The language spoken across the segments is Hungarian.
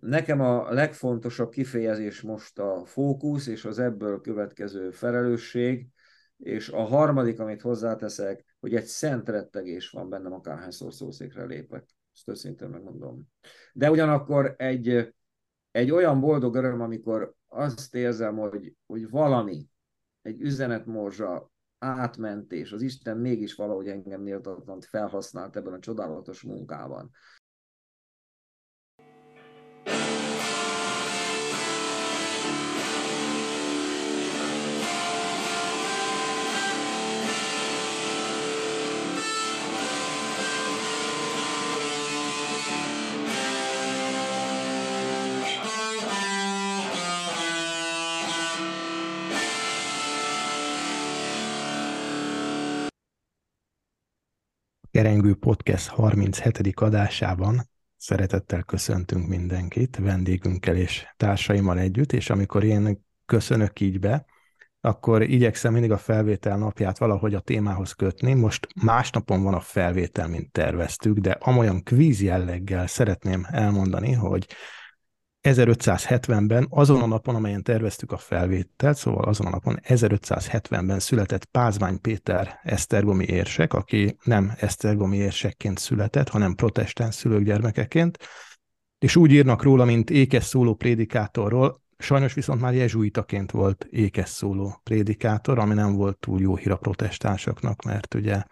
Nekem a legfontosabb kifejezés most a fókusz és az ebből következő felelősség, és a harmadik, amit hozzáteszek, hogy egy szent rettegés van bennem, akárhányszor szószékre lépek. Ezt őszintén megmondom. De ugyanakkor egy, egy olyan boldog öröm, amikor azt érzem, hogy, hogy valami, egy üzenetmorzsa, átmentés, az Isten mégis valahogy engem méltatlant felhasznált ebben a csodálatos munkában. Kerengő Podcast 37. adásában szeretettel köszöntünk mindenkit, vendégünkkel és társaimmal együtt, és amikor én köszönök így be, akkor igyekszem mindig a felvétel napját valahogy a témához kötni. Most másnapon van a felvétel, mint terveztük, de amolyan kvíz jelleggel szeretném elmondani, hogy 1570-ben, azon a napon, amelyen terveztük a felvételt, szóval azon a napon 1570-ben született Pázmány Péter esztergomi érsek, aki nem esztergomi érsekként született, hanem protestáns szülők gyermekeként, és úgy írnak róla, mint ékes szóló prédikátorról, sajnos viszont már jezsuitaként volt ékes szóló prédikátor, ami nem volt túl jó hír a protestánsoknak, mert ugye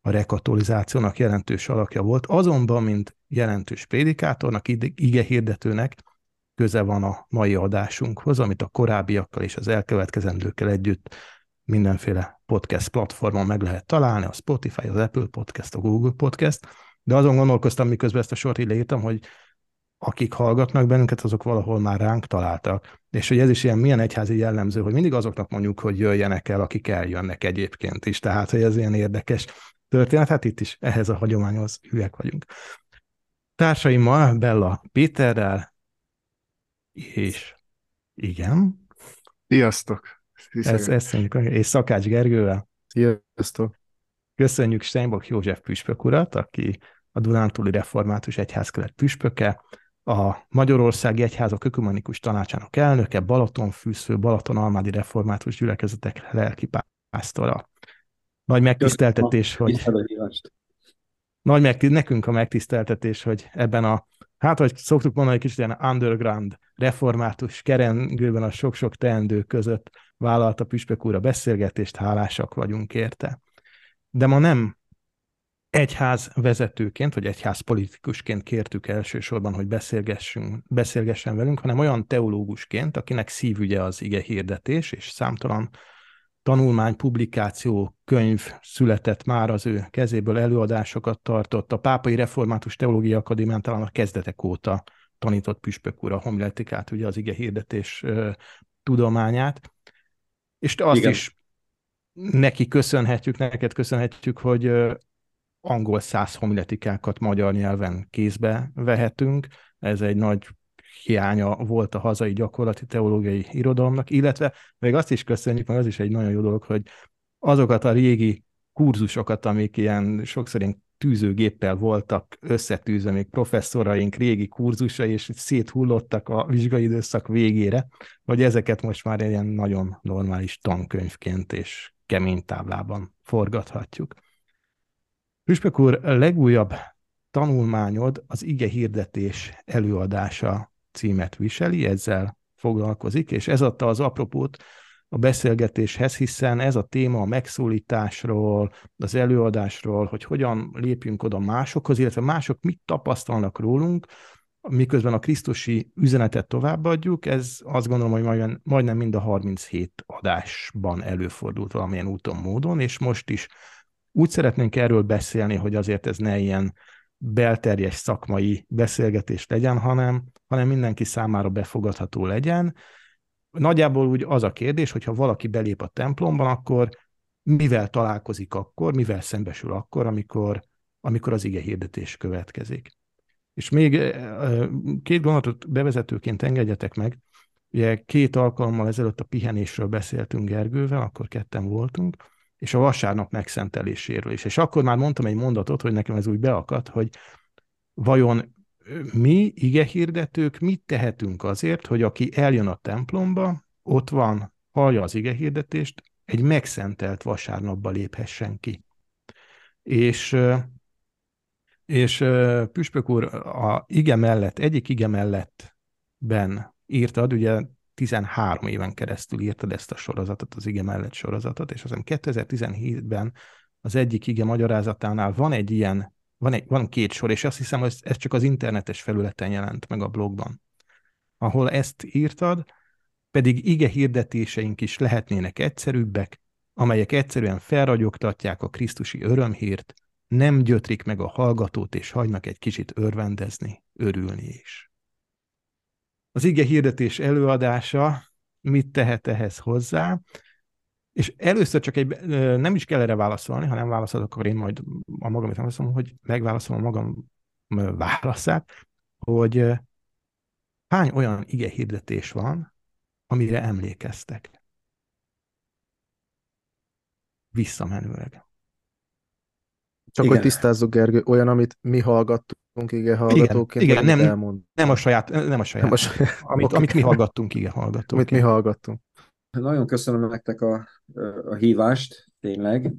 a rekatolizációnak jelentős alakja volt, azonban, mint jelentős prédikátornak, ige hirdetőnek, köze van a mai adásunkhoz, amit a korábbiakkal és az elkövetkezendőkkel együtt mindenféle podcast platformon meg lehet találni, a Spotify, az Apple Podcast, a Google Podcast, de azon gondolkoztam, miközben ezt a sort így leírtam, hogy akik hallgatnak bennünket, azok valahol már ránk találtak. És hogy ez is ilyen milyen egyházi jellemző, hogy mindig azoknak mondjuk, hogy jöjjenek el, akik eljönnek egyébként is. Tehát, hogy ez ilyen érdekes történet, hát itt is ehhez a hagyományhoz hülyek vagyunk. Társaimmal, Bella Péterrel, és igen. Sziasztok! Ez, ezt mondjuk, és Szakács Gergővel. Sziasztok! Köszönjük Steinbach József püspök urat, aki a Dunántúli Református Egyházkelet püspöke, a Magyarországi Egyházak Ökumenikus Tanácsának elnöke, Balatonfűsző, Balatonalmádi Református Gyülekezetek lelki pásztora. Nagy megtiszteltetés, hogy... Nagy meg, nekünk a megtiszteltetés, hogy ebben a hát, hogy szoktuk mondani, egy kicsit ilyen underground, református kerengőben a sok-sok teendő között vállalta Püspök úr a beszélgetést, hálásak vagyunk érte. De ma nem egyház vezetőként, vagy egyház politikusként kértük elsősorban, hogy beszélgessünk, beszélgessen velünk, hanem olyan teológusként, akinek szívügye az ige hirdetés, és számtalan tanulmány, publikáció, könyv született már az ő kezéből, előadásokat tartott. A Pápai Református Teológia Akadémián talán a kezdetek óta tanított püspök úr a homiletikát, ugye az ige hirdetés tudományát. És azt Igen. is neki köszönhetjük, neked köszönhetjük, hogy angol száz homiletikákat magyar nyelven kézbe vehetünk. Ez egy nagy hiánya volt a hazai gyakorlati teológiai irodalomnak, illetve még azt is köszönjük, meg az is egy nagyon jó dolog, hogy azokat a régi kurzusokat, amik ilyen sokszor ilyen tűzőgéppel voltak összetűzve, még professzoraink régi kurzusai, és széthullottak a vizsgai időszak végére, hogy ezeket most már ilyen nagyon normális tankönyvként és kemény táblában forgathatjuk. Püspök úr, legújabb tanulmányod az ige hirdetés előadása címet viseli, ezzel foglalkozik, és ez adta az apropót a beszélgetéshez, hiszen ez a téma a megszólításról, az előadásról, hogy hogyan lépjünk oda másokhoz, illetve mások mit tapasztalnak rólunk, miközben a Krisztusi üzenetet továbbadjuk, ez azt gondolom, hogy majdnem, majdnem mind a 37 adásban előfordult valamilyen úton, módon, és most is úgy szeretnénk erről beszélni, hogy azért ez ne ilyen belterjes szakmai beszélgetés legyen, hanem, hanem mindenki számára befogadható legyen. Nagyjából úgy az a kérdés, hogyha valaki belép a templomban, akkor mivel találkozik akkor, mivel szembesül akkor, amikor, amikor az ige hirdetés következik. És még két gondolatot bevezetőként engedjetek meg. Ugye két alkalommal ezelőtt a pihenésről beszéltünk Gergővel, akkor ketten voltunk, és a vasárnap megszenteléséről is. És akkor már mondtam egy mondatot, hogy nekem ez úgy beakadt, hogy vajon mi, ige hirdetők, mit tehetünk azért, hogy aki eljön a templomba, ott van, hallja az ige hirdetést, egy megszentelt vasárnapba léphessen ki. És, és Püspök úr a ige mellett, egyik ige mellettben írtad, ugye 13 éven keresztül írtad ezt a sorozatot, az ige mellett sorozatot, és aztán 2017-ben az egyik ige magyarázatánál van egy ilyen, van, egy, van két sor, és azt hiszem, hogy ez csak az internetes felületen jelent meg a blogban, ahol ezt írtad, pedig ige hirdetéseink is lehetnének egyszerűbbek, amelyek egyszerűen felragyogtatják a Krisztusi örömhírt, nem gyötrik meg a hallgatót, és hagynak egy kicsit örvendezni, örülni is. Az ige hirdetés előadása mit tehet ehhez hozzá? És először csak egy, nem is kell erre válaszolni, ha nem válaszolok, akkor én majd a magam válaszolom, hogy megválaszolom a magam válaszát, hogy hány olyan ige hirdetés van, amire emlékeztek. Visszamenőleg. Csak igen. hogy tisztázzuk, Gergő, olyan, amit mi hallgattunk, igen, hallgatóként, igen, igen nem, nem a saját, nem a saját, nem a saját amit, okay. amit mi hallgattunk, igen, hallgatóként. Amit mi hallgattunk. Nagyon köszönöm nektek a, a hívást, tényleg.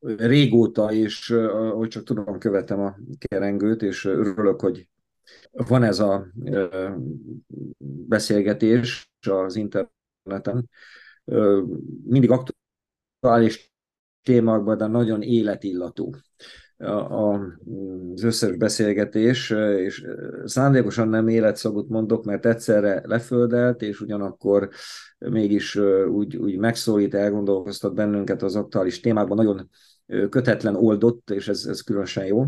Régóta, és hogy csak tudom, követem a kerengőt, és örülök, hogy van ez a beszélgetés az interneten. Mindig aktuális témákban, de nagyon életillatú az összes beszélgetés, és szándékosan nem életszabot mondok, mert egyszerre leföldelt, és ugyanakkor mégis úgy, úgy megszólít, elgondolkoztat bennünket az aktuális témákban, nagyon kötetlen oldott, és ez, ez különösen jó.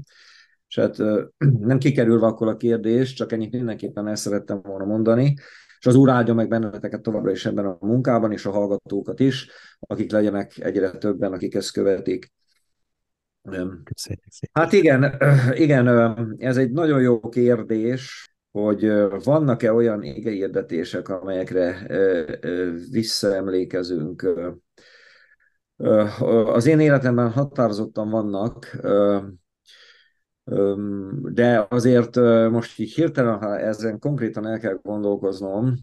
És hát nem kikerülve akkor a kérdés, csak ennyit mindenképpen el szerettem volna mondani, és az Úr áldja meg benneteket továbbra is ebben a munkában, és a hallgatókat is, akik legyenek egyre többen, akik ezt követik. Hát igen, igen, ez egy nagyon jó kérdés, hogy vannak-e olyan igehirdetések, amelyekre visszaemlékezünk. Az én életemben határozottan vannak, de azért most így hirtelen, ha ezen konkrétan el kell gondolkoznom,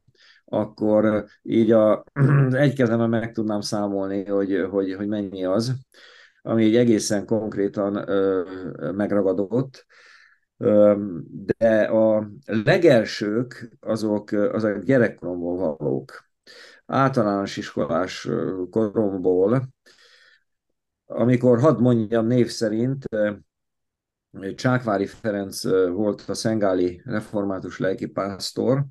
akkor így a, egy kezemben meg tudnám számolni, hogy, hogy, hogy mennyi az, ami így egészen konkrétan megragadott. De a legelsők azok, azok gyerekkoromból valók. Általános iskolás koromból, amikor hadd mondjam név szerint, Csákvári Ferenc volt a szengáli református lelkipásztor,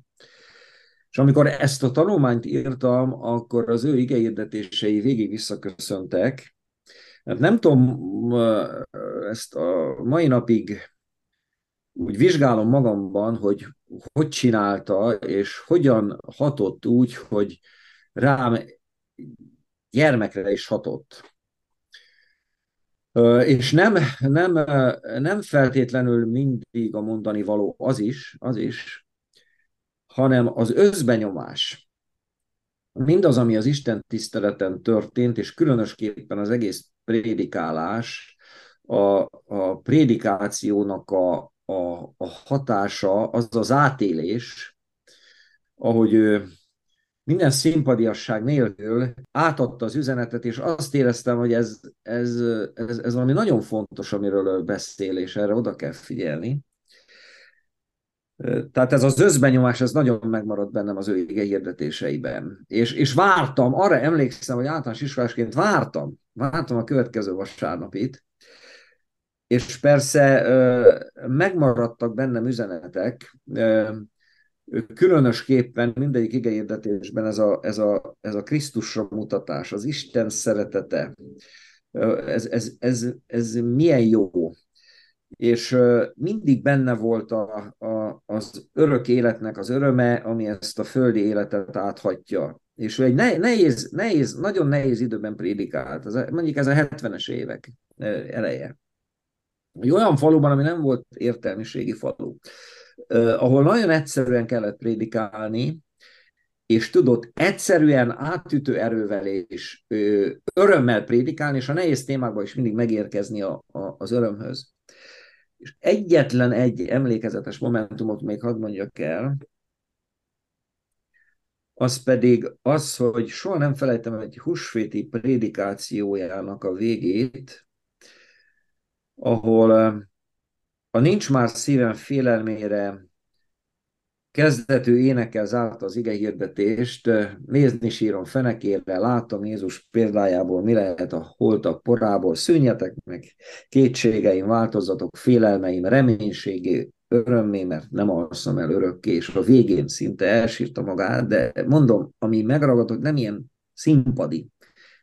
és amikor ezt a tanulmányt írtam, akkor az ő igeirdetései végig visszaköszöntek. Hát nem tudom, ezt a mai napig úgy vizsgálom magamban, hogy hogy csinálta, és hogyan hatott úgy, hogy rám gyermekre is hatott. És nem, nem, nem feltétlenül mindig a mondani való az is, az is, hanem az özbenyomás. Mindaz, ami az Isten tiszteleten történt, és különösképpen az egész prédikálás, a, a prédikációnak a, a, a hatása, az az átélés, ahogy ő minden szimpadiasság nélkül átadta az üzenetet, és azt éreztem, hogy ez, ez, ez, ez valami nagyon fontos, amiről beszél, és erre oda kell figyelni. Tehát ez az özbenyomás, ez nagyon megmaradt bennem az ő ige hirdetéseiben. És, és vártam, arra emlékszem, hogy általános iskolásként vártam, vártam a következő vasárnapit, és persze megmaradtak bennem üzenetek, különösképpen mindegyik igehirdetésben ez a, ez, a, ez a Krisztusra mutatás, az Isten szeretete, ez, ez, ez, ez milyen jó. És mindig benne volt a, a, az örök életnek az öröme, ami ezt a földi életet áthatja. És ő egy nehéz, nehéz, nagyon nehéz időben prédikált, ez, mondjuk ez a 70-es évek eleje. Egy olyan faluban, ami nem volt értelmiségi falu ahol nagyon egyszerűen kellett prédikálni, és tudott egyszerűen átütő erővel és örömmel prédikálni, és a nehéz témákban is mindig megérkezni a, a, az örömhöz. És egyetlen egy emlékezetes momentumot még hadd mondjak el, az pedig az, hogy soha nem felejtem egy húsvéti prédikációjának a végét, ahol a nincs már szívem félelmére kezdetű énekel zárta az ige hirdetést, nézni sírom fenekérre, látom Jézus példájából, mi lehet a holtak porából, szűnjetek meg kétségeim, változatok, félelmeim, reménységé, örömmé, mert nem alszom el örökké, és a végén szinte elsírta magát, de mondom, ami megragadott, nem ilyen színpadi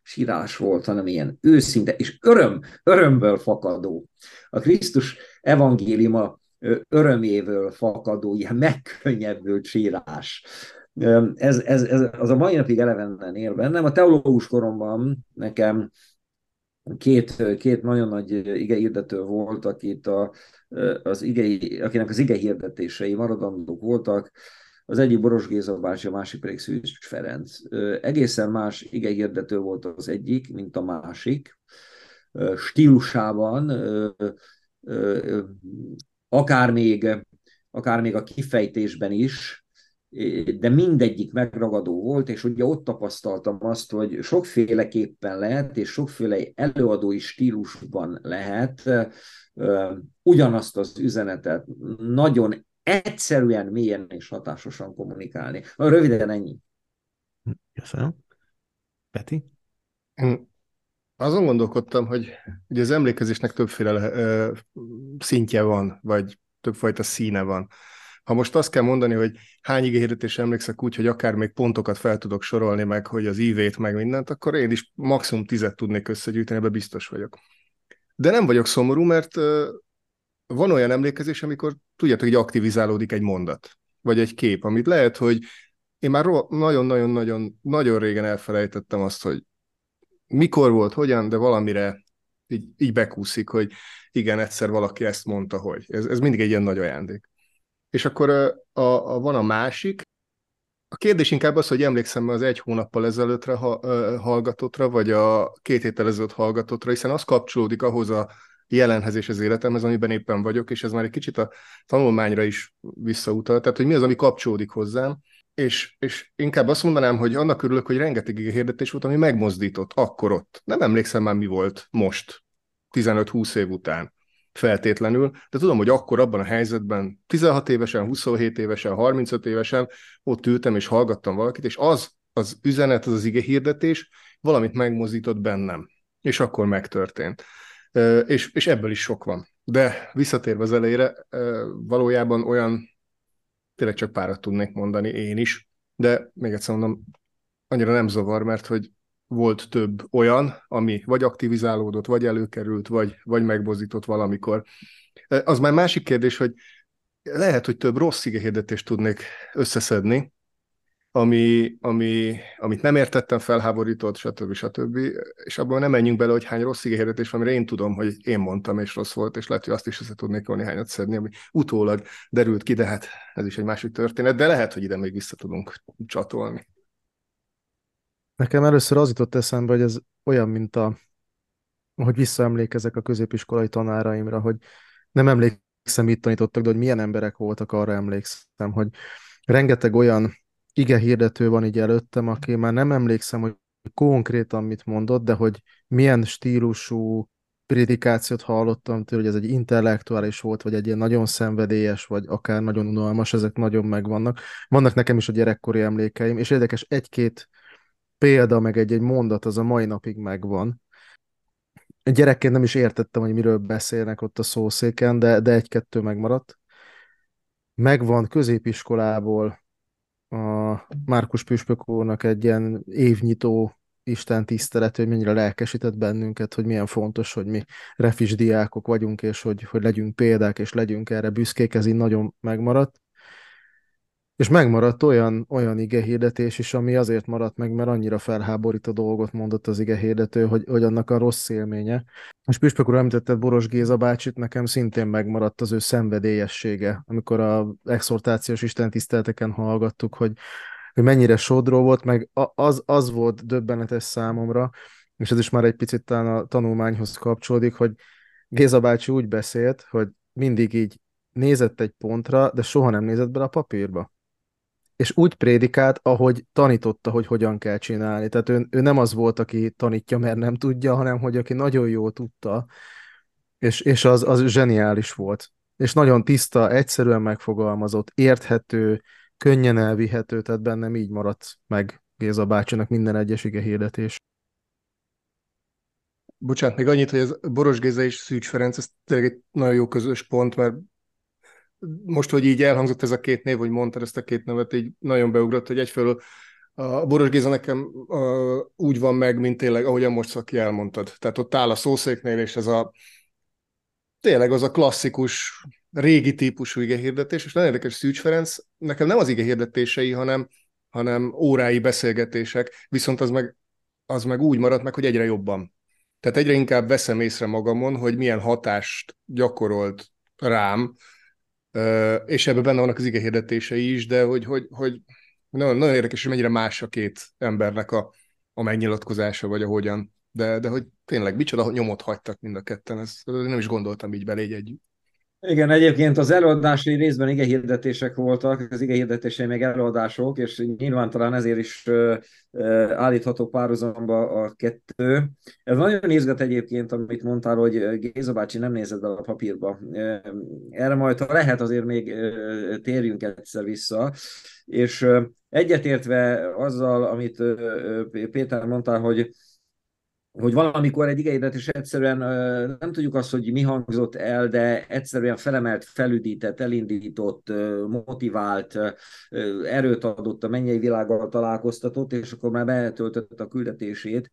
sírás volt, hanem ilyen őszinte, és öröm, örömből fakadó. A Krisztus evangéliuma öröméből fakadó, ilyen megkönnyebbült sírás. Ez, ez, ez, az a mai napig elevennen él bennem. A teológus koromban nekem két, két nagyon nagy igehirdető volt, akit a, az igei, akinek az ige hirdetései maradandók voltak. Az egyik Boros Géza bácsi, a másik pedig Szűcs Ferenc. Egészen más igehirdető volt az egyik, mint a másik. Stílusában akár még, akár még a kifejtésben is, de mindegyik megragadó volt, és ugye ott tapasztaltam azt, hogy sokféleképpen lehet, és sokféle előadói stílusban lehet ugyanazt az üzenetet nagyon egyszerűen, mélyen és hatásosan kommunikálni. Röviden ennyi. Köszönöm. Peti? Én azon gondolkodtam, hogy ugye az emlékezésnek többféle ö, szintje van, vagy többfajta színe van. Ha most azt kell mondani, hogy hány igényhirdetés emlékszek úgy, hogy akár még pontokat fel tudok sorolni meg, hogy az ívét, meg mindent, akkor én is maximum tizet tudnék összegyűjteni, ebbe biztos vagyok. De nem vagyok szomorú, mert van olyan emlékezés, amikor tudjátok, hogy aktivizálódik egy mondat, vagy egy kép, amit lehet, hogy én már nagyon-nagyon-nagyon nagyon régen elfelejtettem azt, hogy mikor volt, hogyan, de valamire így, így bekúszik, hogy igen, egyszer valaki ezt mondta, hogy. Ez, ez mindig egy ilyen nagy ajándék. És akkor a, a, van a másik, a kérdés inkább az, hogy emlékszem az egy hónappal ezelőttre ha, hallgatottra, vagy a két héttel ezelőtt hallgatottra, hiszen az kapcsolódik ahhoz a jelenhez és az életemhez, amiben éppen vagyok, és ez már egy kicsit a tanulmányra is visszautal, tehát hogy mi az, ami kapcsolódik hozzám, és, és inkább azt mondanám, hogy annak örülök, hogy rengeteg hirdetés volt, ami megmozdított akkor ott. Nem emlékszem már, mi volt most, 15-20 év után feltétlenül, de tudom, hogy akkor abban a helyzetben 16 évesen, 27 évesen, 35 évesen ott ültem és hallgattam valakit, és az az üzenet, az az ige hirdetés valamit megmozdított bennem. És akkor megtörtént. És, és ebből is sok van. De visszatérve az elejére, valójában olyan tényleg csak párat tudnék mondani én is, de még egyszer mondom, annyira nem zavar, mert hogy volt több olyan, ami vagy aktivizálódott, vagy előkerült, vagy, vagy megbozított valamikor. Az már másik kérdés, hogy lehet, hogy több rossz igehirdetést tudnék összeszedni, ami, ami, amit nem értettem, felháborított, stb. stb. És abban nem menjünk bele, hogy hány rossz ígéretés van, amire én tudom, hogy én mondtam, és rossz volt, és lehet, hogy azt is össze tudnék volna hányat szedni, ami utólag derült ki, de hát ez is egy másik történet, de lehet, hogy ide még vissza tudunk csatolni. Nekem először az jutott eszembe, hogy ez olyan, mint a, hogy visszaemlékezek a középiskolai tanáraimra, hogy nem emlékszem, mit tanítottak, de hogy milyen emberek voltak, arra emlékszem, hogy rengeteg olyan ige hirdető van így előttem, aki már nem emlékszem, hogy konkrétan mit mondott, de hogy milyen stílusú prédikációt hallottam tőle, hogy ez egy intellektuális volt, vagy egy ilyen nagyon szenvedélyes, vagy akár nagyon unalmas, ezek nagyon megvannak. Vannak nekem is a gyerekkori emlékeim, és érdekes, egy-két példa, meg egy-egy mondat az a mai napig megvan. Gyerekként nem is értettem, hogy miről beszélnek ott a szószéken, de, de egy-kettő megmaradt. Megvan középiskolából, a Márkus Püspök úrnak egy ilyen évnyitó Isten tisztelet, hogy mennyire lelkesített bennünket, hogy milyen fontos, hogy mi refis diákok vagyunk, és hogy, hogy legyünk példák, és legyünk erre büszkék, ez így nagyon megmaradt. És megmaradt olyan, olyan igehirdetés is, ami azért maradt meg, mert annyira felháborító dolgot mondott az igehirdető, hogy, hogy annak a rossz élménye. És Püspök úr említetted Boros Géza bácsit, nekem szintén megmaradt az ő szenvedélyessége, amikor a exhortációs istentiszteleteken hallgattuk, hogy, hogy mennyire sodró volt, meg az, az volt döbbenetes számomra, és ez is már egy picit talán a tanulmányhoz kapcsolódik, hogy Géza bácsi úgy beszélt, hogy mindig így nézett egy pontra, de soha nem nézett bele a papírba. És úgy prédikált, ahogy tanította, hogy hogyan kell csinálni. Tehát ő, ő nem az volt, aki tanítja, mert nem tudja, hanem hogy aki nagyon jól tudta, és, és az, az zseniális volt. És nagyon tiszta, egyszerűen megfogalmazott, érthető, könnyen elvihető, tehát bennem így maradt meg Géza bácsinak minden egyes ige hirdetés. Bocsánat, még annyit, hogy ez Boros Géza és Szűcs Ferenc, ez tényleg egy nagyon jó közös pont, mert most, hogy így elhangzott ez a két név, hogy mondtad ezt a két nevet, így nagyon beugrott, hogy egyfelől a Boros Géza nekem uh, úgy van meg, mint tényleg, ahogyan most Szaki elmondtad. Tehát ott áll a szószéknél, és ez a tényleg az a klasszikus, régi típusú igehirdetés, és nagyon érdekes Szűcs Ferenc, nekem nem az igehirdetései, hanem, hanem órái beszélgetések, viszont az meg, az meg úgy maradt meg, hogy egyre jobban. Tehát egyre inkább veszem észre magamon, hogy milyen hatást gyakorolt rám, és ebben benne vannak az ige hirdetései is, de hogy, hogy, hogy nagyon, nagyon érdekes, hogy mennyire más a két embernek a, a megnyilatkozása, vagy a hogyan. De, de hogy tényleg micsoda nyomot hagytak mind a ketten, ezt nem is gondoltam így bele együtt. Igen, egyébként az előadási részben ige hirdetések voltak, az ige hirdetései még előadások, és nyilván talán ezért is állítható párhuzamba a kettő. Ez nagyon izgat egyébként, amit mondtál, hogy Géza bácsi nem nézett a papírba. Erre majd, ha lehet, azért még térjünk egyszer vissza. És egyetértve azzal, amit Péter mondta, hogy hogy valamikor egy igényedet egyszerűen nem tudjuk azt, hogy mi hangzott el, de egyszerűen felemelt, felüdített, elindított, motivált, erőt adott a mennyei világgal találkoztatott, és akkor már betöltött a küldetését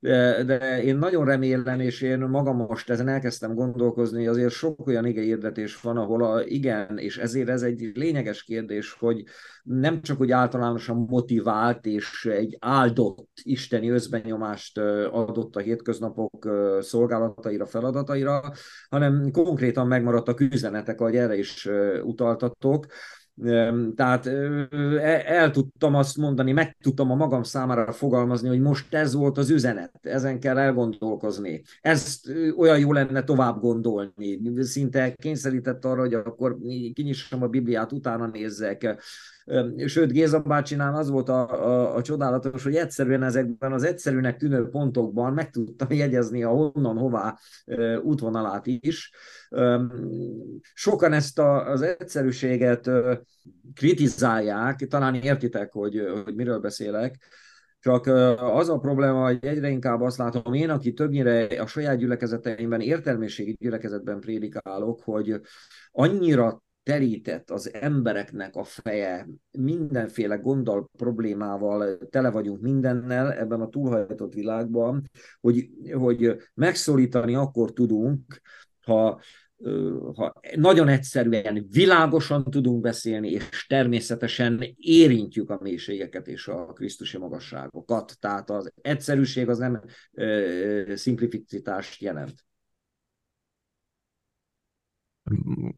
de, én nagyon remélem, és én magam most ezen elkezdtem gondolkozni, hogy azért sok olyan igényhirdetés van, ahol a, igen, és ezért ez egy lényeges kérdés, hogy nem csak úgy általánosan motivált és egy áldott isteni özbenyomást adott a hétköznapok szolgálataira, feladataira, hanem konkrétan megmaradtak üzenetek, ahogy erre is utaltatok, tehát e, el tudtam azt mondani, meg tudtam a magam számára fogalmazni, hogy most ez volt az üzenet, ezen kell elgondolkozni. Ezt olyan jó lenne tovább gondolni. Szinte kényszerített arra, hogy akkor kinyissam a Bibliát, utána nézzek. Sőt, Géza bácsinál az volt a, a, a csodálatos, hogy egyszerűen ezekben az egyszerűnek tűnő pontokban meg tudtam jegyezni a honnan, hová útvonalát is. Sokan ezt a, az egyszerűséget kritizálják, talán értitek, hogy, hogy miről beszélek, csak az a probléma, hogy egyre inkább azt látom én, aki többnyire a saját gyülekezeteimben, értelmiségi gyülekezetben prédikálok, hogy annyira terített az embereknek a feje, mindenféle gonddal, problémával, tele vagyunk mindennel ebben a túlhajtott világban, hogy, hogy megszólítani akkor tudunk, ha ha nagyon egyszerűen, világosan tudunk beszélni, és természetesen érintjük a mélységeket és a Krisztusi magasságokat. Tehát az egyszerűség az nem szimplificitást jelent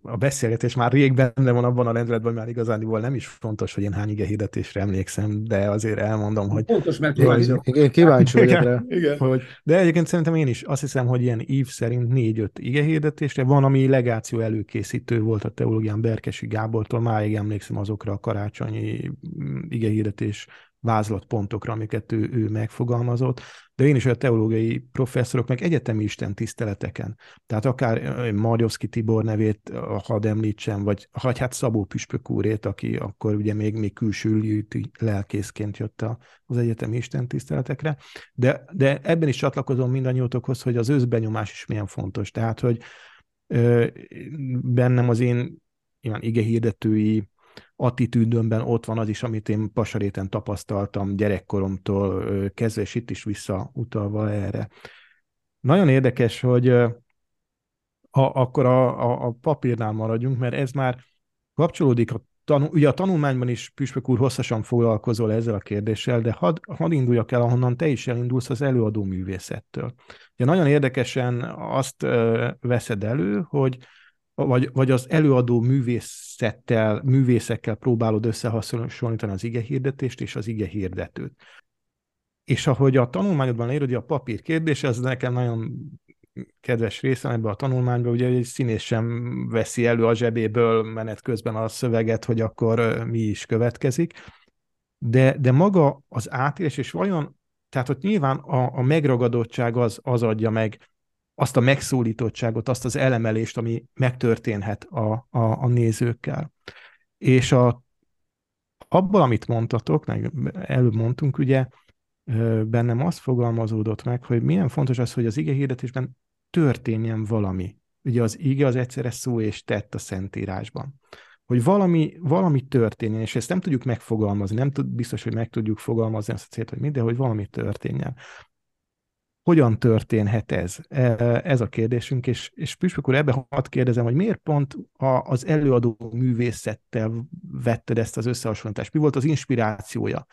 a beszélgetés már rég benne van abban a rendületben, már igazániból nem is fontos, hogy én hány ige hirdetésre emlékszem, de azért elmondom, hogy... Fontos, mert kíváncsi. Én kíváncsi vagyok rá. Igen. Hogy, de egyébként szerintem én is azt hiszem, hogy ilyen ív szerint négy-öt ige hirdetésre van, ami legáció előkészítő volt a teológián Berkesi Gábortól, máig emlékszem azokra a karácsonyi mm, ige hirdetés vázlatpontokra, amiket ő, ő megfogalmazott, de én is olyan teológiai professzorok, meg egyetemi Isten tiszteleteken. Tehát akár Marjovszki Tibor nevét, hadd említsem, vagy hagy hát Szabó Püspök úrét, aki akkor ugye még, még külső lelkészként jött az egyetemi Isten tiszteletekre. De, de ebben is csatlakozom mindannyiótokhoz, hogy az őszbenyomás is milyen fontos. Tehát, hogy ö, bennem az én ilyen ige hirdetői attitűdömben ott van az is, amit én Pasaréten tapasztaltam gyerekkoromtól kezdve, és itt is visszautalva erre. Nagyon érdekes, hogy ha akkor a, a, a papírnál maradjunk, mert ez már kapcsolódik a tanul, ugye a tanulmányban is Püspök úr hosszasan foglalkozol ezzel a kérdéssel, de hadd had induljak el, ahonnan te is elindulsz az előadó művészettől. Ugye nagyon érdekesen azt veszed elő, hogy vagy, vagy az előadó művészettel, művészekkel próbálod összehasonlítani az ige hirdetést és az ige hirdetőt. És ahogy a tanulmányodban leírod, a papír kérdés, ez nekem nagyon kedves részem ebbe a tanulmányba, ugye egy színész sem veszi elő a zsebéből menet közben a szöveget, hogy akkor mi is következik, de, de maga az átélés, és vajon, tehát ott nyilván a, a megragadottság az, az adja meg azt a megszólítottságot, azt az elemelést, ami megtörténhet a, a, a nézőkkel. És a, abból, amit mondtatok, előbb mondtunk, ugye, bennem az fogalmazódott meg, hogy milyen fontos az, hogy az ige hirdetésben történjen valami. Ugye az ige az egyszerre szó és tett a Szentírásban. Hogy valami, valami történjen, és ezt nem tudjuk megfogalmazni, nem tud, biztos, hogy meg tudjuk fogalmazni ezt a célt, hogy minden, hogy valami történjen. Hogyan történhet ez? E, ez a kérdésünk, és, és Püspök úr, ebbe hadd kérdezem, hogy miért pont a, az előadó művészettel vetted ezt az összehasonlítást? Mi volt az inspirációja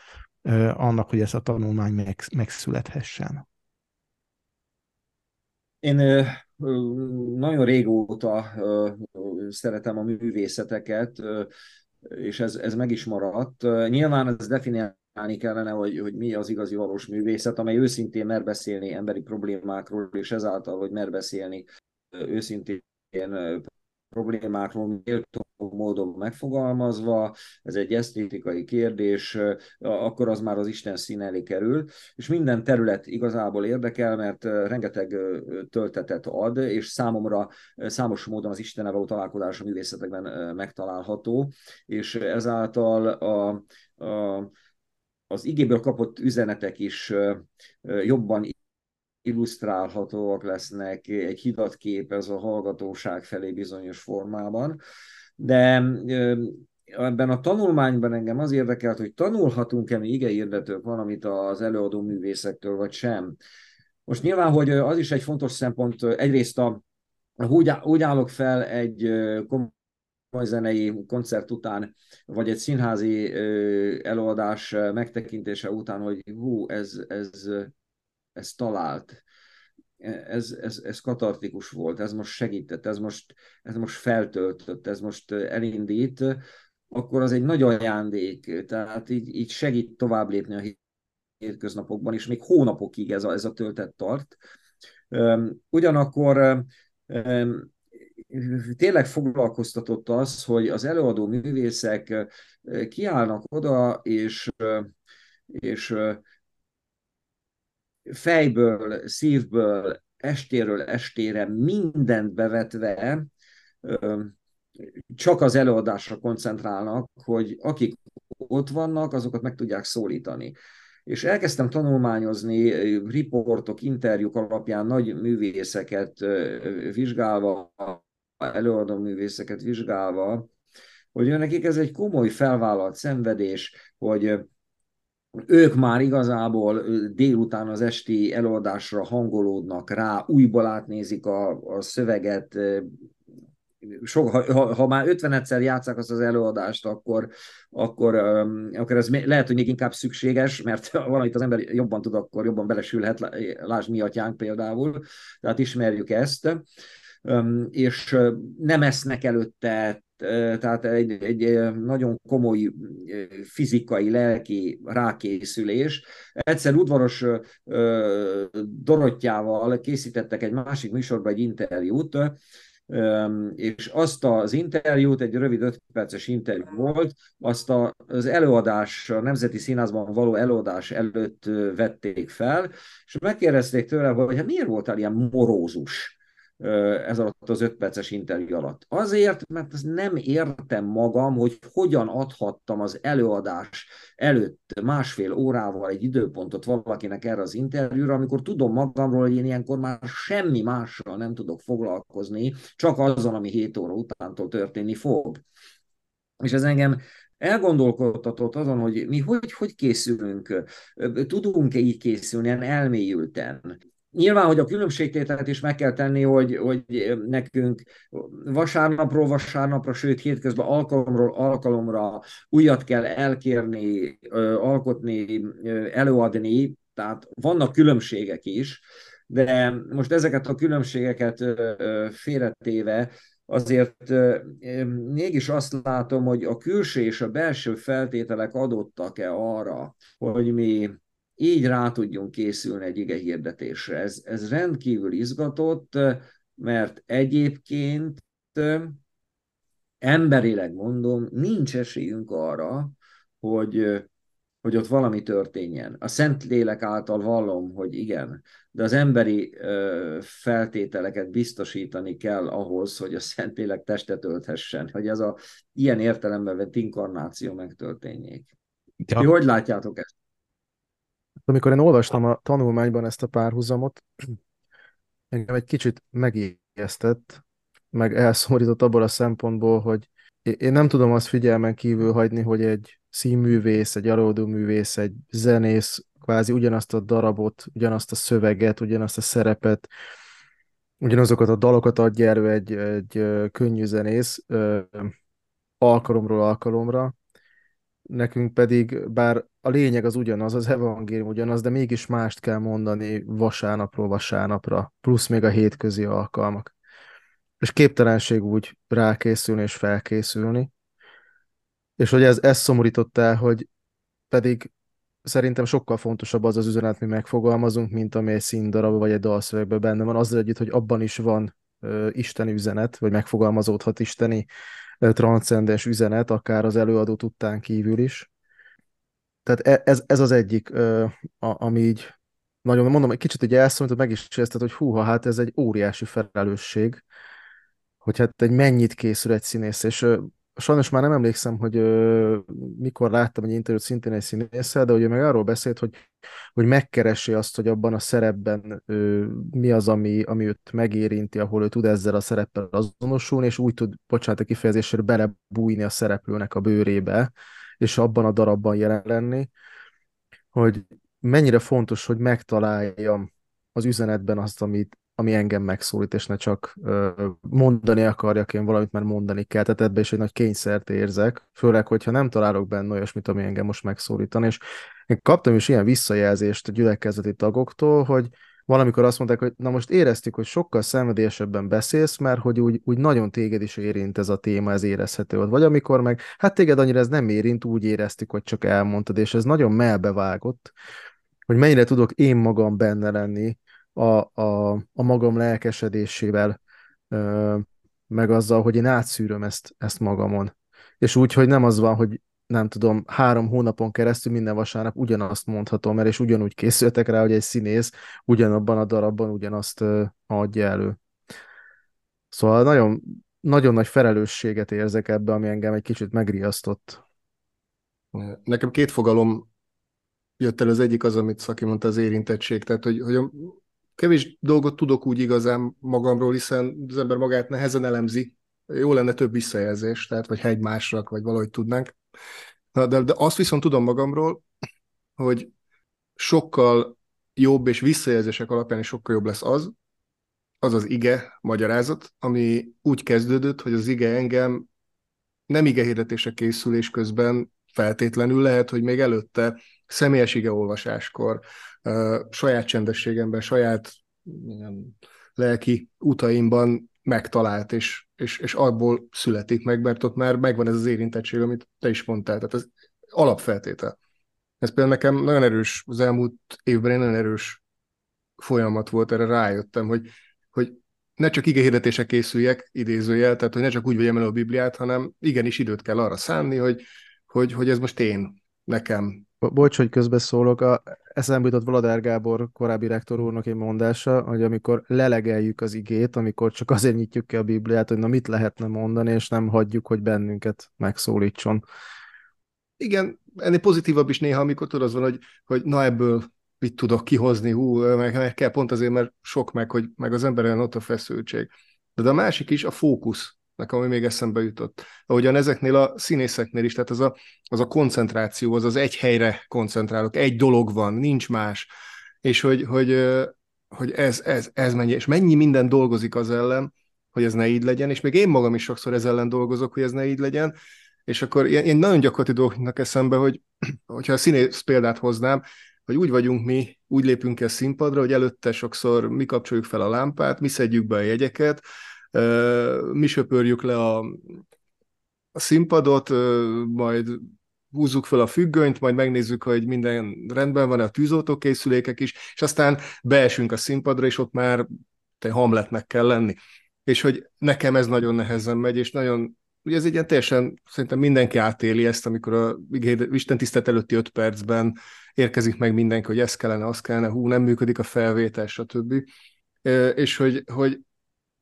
annak, hogy ez a tanulmány meg, megszülethessen? Én nagyon régóta szeretem a művészeteket, és ez, ez meg is maradt. Nyilván ez definiálni kellene, hogy, hogy mi az igazi valós művészet, amely őszintén mer beszélni emberi problémákról, és ezáltal, hogy mer beszélni őszintén problémákról méltó módon megfogalmazva, ez egy esztétikai kérdés, akkor az már az Isten szín elé kerül, és minden terület igazából érdekel, mert rengeteg töltetet ad, és számomra számos módon az Istennel való találkozás a művészetekben megtalálható, és ezáltal a, a az igéből kapott üzenetek is jobban illusztrálhatóak lesznek, egy hidat képez a hallgatóság felé bizonyos formában. De ebben a tanulmányban engem az érdekelt, hogy tanulhatunk-e mi igehirdetők valamit az előadó művészektől, vagy sem. Most nyilván, hogy az is egy fontos szempont, egyrészt a, úgy, úgy állok fel egy komoly zenei koncert után, vagy egy színházi előadás megtekintése után, hogy hú, ez, ez, ez talált, ez, ez, ez katartikus volt, ez most segített, ez most, ez most feltöltött, ez most elindít, akkor az egy nagy ajándék, tehát így, így segít tovább lépni a hétköznapokban, és még hónapokig ez a, ez a töltet tart. Ugyanakkor tényleg foglalkoztatott az, hogy az előadó művészek kiállnak oda, és, és fejből, szívből, estéről estére mindent bevetve csak az előadásra koncentrálnak, hogy akik ott vannak, azokat meg tudják szólítani. És elkezdtem tanulmányozni riportok, interjúk alapján nagy művészeket vizsgálva, előadó művészeket vizsgálva, hogy nekik ez egy komoly felvállalt szenvedés, hogy ők már igazából délután az esti előadásra hangolódnak rá, újból átnézik a, a szöveget, sok, ha, ha már 50 egyszer játszák azt az előadást, akkor, akkor, akkor ez lehet, hogy még inkább szükséges, mert valamit az ember jobban tud, akkor jobban belesülhet, lásd mi például, tehát ismerjük ezt, és nem esznek előtte tehát egy, egy nagyon komoly fizikai, lelki rákészülés. Egyszer udvaros Dorottyával készítettek egy másik műsorban egy interjút, és azt az interjút, egy rövid 5 perces interjú volt, azt az előadás, a Nemzeti Színházban való előadás előtt vették fel, és megkérdezték tőle, hogy hát miért voltál ilyen morózus? Ez alatt az öt perces interjú alatt. Azért, mert ezt nem értem magam, hogy hogyan adhattam az előadás előtt másfél órával egy időpontot valakinek erre az interjúra, amikor tudom magamról, hogy én ilyenkor már semmi mással nem tudok foglalkozni, csak azzal, ami 7 óra utántól történni fog. És ez engem elgondolkodtatott azon, hogy mi hogy, hogy készülünk, tudunk-e így készülni, ilyen elmélyülten. Nyilván, hogy a különbségtételt is meg kell tenni, hogy, hogy nekünk vasárnapról vasárnapra, sőt hétközben alkalomról alkalomra újat kell elkérni, alkotni, előadni, tehát vannak különbségek is, de most ezeket a különbségeket félretéve azért mégis azt látom, hogy a külső és a belső feltételek adottak-e arra, hogy mi így rá tudjunk készülni egy ige hirdetésre. Ez, ez rendkívül izgatott, mert egyébként emberileg mondom, nincs esélyünk arra, hogy, hogy ott valami történjen. A Szentlélek által vallom, hogy igen, de az emberi feltételeket biztosítani kell ahhoz, hogy a Szentlélek testet ölthessen, hogy ez a ilyen értelemben vett inkarnáció megtörténjék. Ja. Ti hogy látjátok ezt? Amikor én olvastam a tanulmányban ezt a párhuzamot, engem egy kicsit megijesztett, meg elszomorított abból a szempontból, hogy én nem tudom azt figyelmen kívül hagyni, hogy egy színművész, egy művész, egy zenész kvázi ugyanazt a darabot, ugyanazt a szöveget, ugyanazt a szerepet, ugyanazokat a dalokat adja elő egy, egy könnyű zenész alkalomról alkalomra, nekünk pedig, bár a lényeg az ugyanaz, az evangélium ugyanaz, de mégis mást kell mondani vasárnapról vasárnapra, plusz még a hétközi alkalmak. És képtelenség úgy rákészülni és felkészülni. És hogy ez, ez szomorított el, hogy pedig szerintem sokkal fontosabb az az üzenet, mi megfogalmazunk, mint ami egy színdarab vagy egy dalszövegben benne van, azzal együtt, hogy abban is van uh, isteni üzenet, vagy megfogalmazódhat isteni transzcendens üzenet, akár az előadó tudtán kívül is. Tehát e, ez, ez az egyik, ami így nagyon, mondom, egy kicsit egy elszomított, meg is érezted, hogy húha, hát ez egy óriási felelősség, hogy hát egy mennyit készül egy színész, és sajnos már nem emlékszem, hogy ö, mikor láttam egy interjút szintén egy színésszel, de ugye meg arról beszélt, hogy, hogy megkeresi azt, hogy abban a szerepben ö, mi az, ami, ami őt megérinti, ahol ő tud ezzel a szereppel azonosulni, és úgy tud, bocsánat a kifejezésre, belebújni a szereplőnek a bőrébe, és abban a darabban jelen lenni, hogy mennyire fontos, hogy megtaláljam az üzenetben azt, amit, ami engem megszólít, és ne csak mondani akarjak én valamit, mert mondani kell. Tehát ebben is egy nagy kényszert érzek, főleg, hogyha nem találok benne olyasmit, ami engem most megszólítan. És én kaptam is ilyen visszajelzést a gyülekezeti tagoktól, hogy valamikor azt mondták, hogy na most éreztük, hogy sokkal szenvedélyesebben beszélsz, mert hogy úgy, úgy nagyon téged is érint ez a téma, ez érezhető volt. Vagy amikor meg, hát téged annyira ez nem érint, úgy éreztük, hogy csak elmondtad, és ez nagyon melbevágott, hogy mennyire tudok én magam benne lenni, a, a, a magam lelkesedésével, meg azzal, hogy én átszűröm ezt, ezt magamon. És úgy, hogy nem az van, hogy nem tudom, három hónapon keresztül minden vasárnap ugyanazt mondhatom el, és ugyanúgy készültek rá, hogy egy színész ugyanabban a darabban ugyanazt adja elő. Szóval nagyon, nagyon nagy felelősséget érzek ebbe, ami engem egy kicsit megriasztott. Nekem két fogalom jött el, az egyik az, amit Szaki mondta, az érintettség, tehát hogy, hogy kevés dolgot tudok úgy igazán magamról, hiszen az ember magát nehezen elemzi. Jó lenne több visszajelzés, tehát vagy hegymásrak, vagy valahogy tudnánk. Na, de, de azt viszont tudom magamról, hogy sokkal jobb és visszajelzések alapján is sokkal jobb lesz az, az az ige magyarázat, ami úgy kezdődött, hogy az ige engem nem ige hirdetése készülés közben feltétlenül lehet, hogy még előtte személyes ige olvasáskor, saját csendességemben, saját ilyen, lelki utaimban megtalált, és, és, és abból születik meg, mert ott már megvan ez az érintettség, amit te is mondtál. Tehát ez alapfeltétel. Ez például nekem nagyon erős, az elmúlt évben egy nagyon erős folyamat volt, erre rájöttem, hogy, hogy ne csak hirdetések készüljek, idézőjel, tehát hogy ne csak úgy vegyem el a Bibliát, hanem igenis időt kell arra szánni, hogy, hogy, hogy ez most én, nekem, Bocs, hogy közbeszólok, a, eszembe jutott Vladár Gábor korábbi rektor úrnak egy mondása, hogy amikor lelegeljük az igét, amikor csak azért nyitjuk ki a Bibliát, hogy na mit lehetne mondani, és nem hagyjuk, hogy bennünket megszólítson. Igen, ennél pozitívabb is néha, amikor tudod, az van, hogy, hogy na ebből mit tudok kihozni, hú, meg, meg kell pont azért, mert sok meg, hogy meg az emberen ott a feszültség. De, de a másik is a fókusz nekem ami még eszembe jutott. Ahogyan ezeknél a színészeknél is, tehát az a, az a koncentráció, az az egy helyre koncentrálok, egy dolog van, nincs más, és hogy, hogy, hogy ez, ez, ez mennyi, és mennyi minden dolgozik az ellen, hogy ez ne így legyen, és még én magam is sokszor ez ellen dolgozok, hogy ez ne így legyen, és akkor ilyen, ilyen nagyon gyakorlati dolgoknak eszembe, hogy hogyha a színész példát hoznám, hogy úgy vagyunk mi, úgy lépünk el színpadra, hogy előtte sokszor mi kapcsoljuk fel a lámpát, mi szedjük be a jegyeket, mi söpörjük le a, a színpadot, majd húzzuk fel a függönyt, majd megnézzük, hogy minden rendben van, a tűzoltókészülékek is, és aztán beesünk a színpadra, és ott már te Hamletnek kell lenni. És hogy nekem ez nagyon nehezen megy, és nagyon, ugye ez egy ilyen teljesen, szerintem mindenki átéli ezt, amikor a Isten tisztelt előtti öt percben érkezik meg mindenki, hogy ez kellene, az kellene, hú, nem működik a felvétel, stb. És hogy, hogy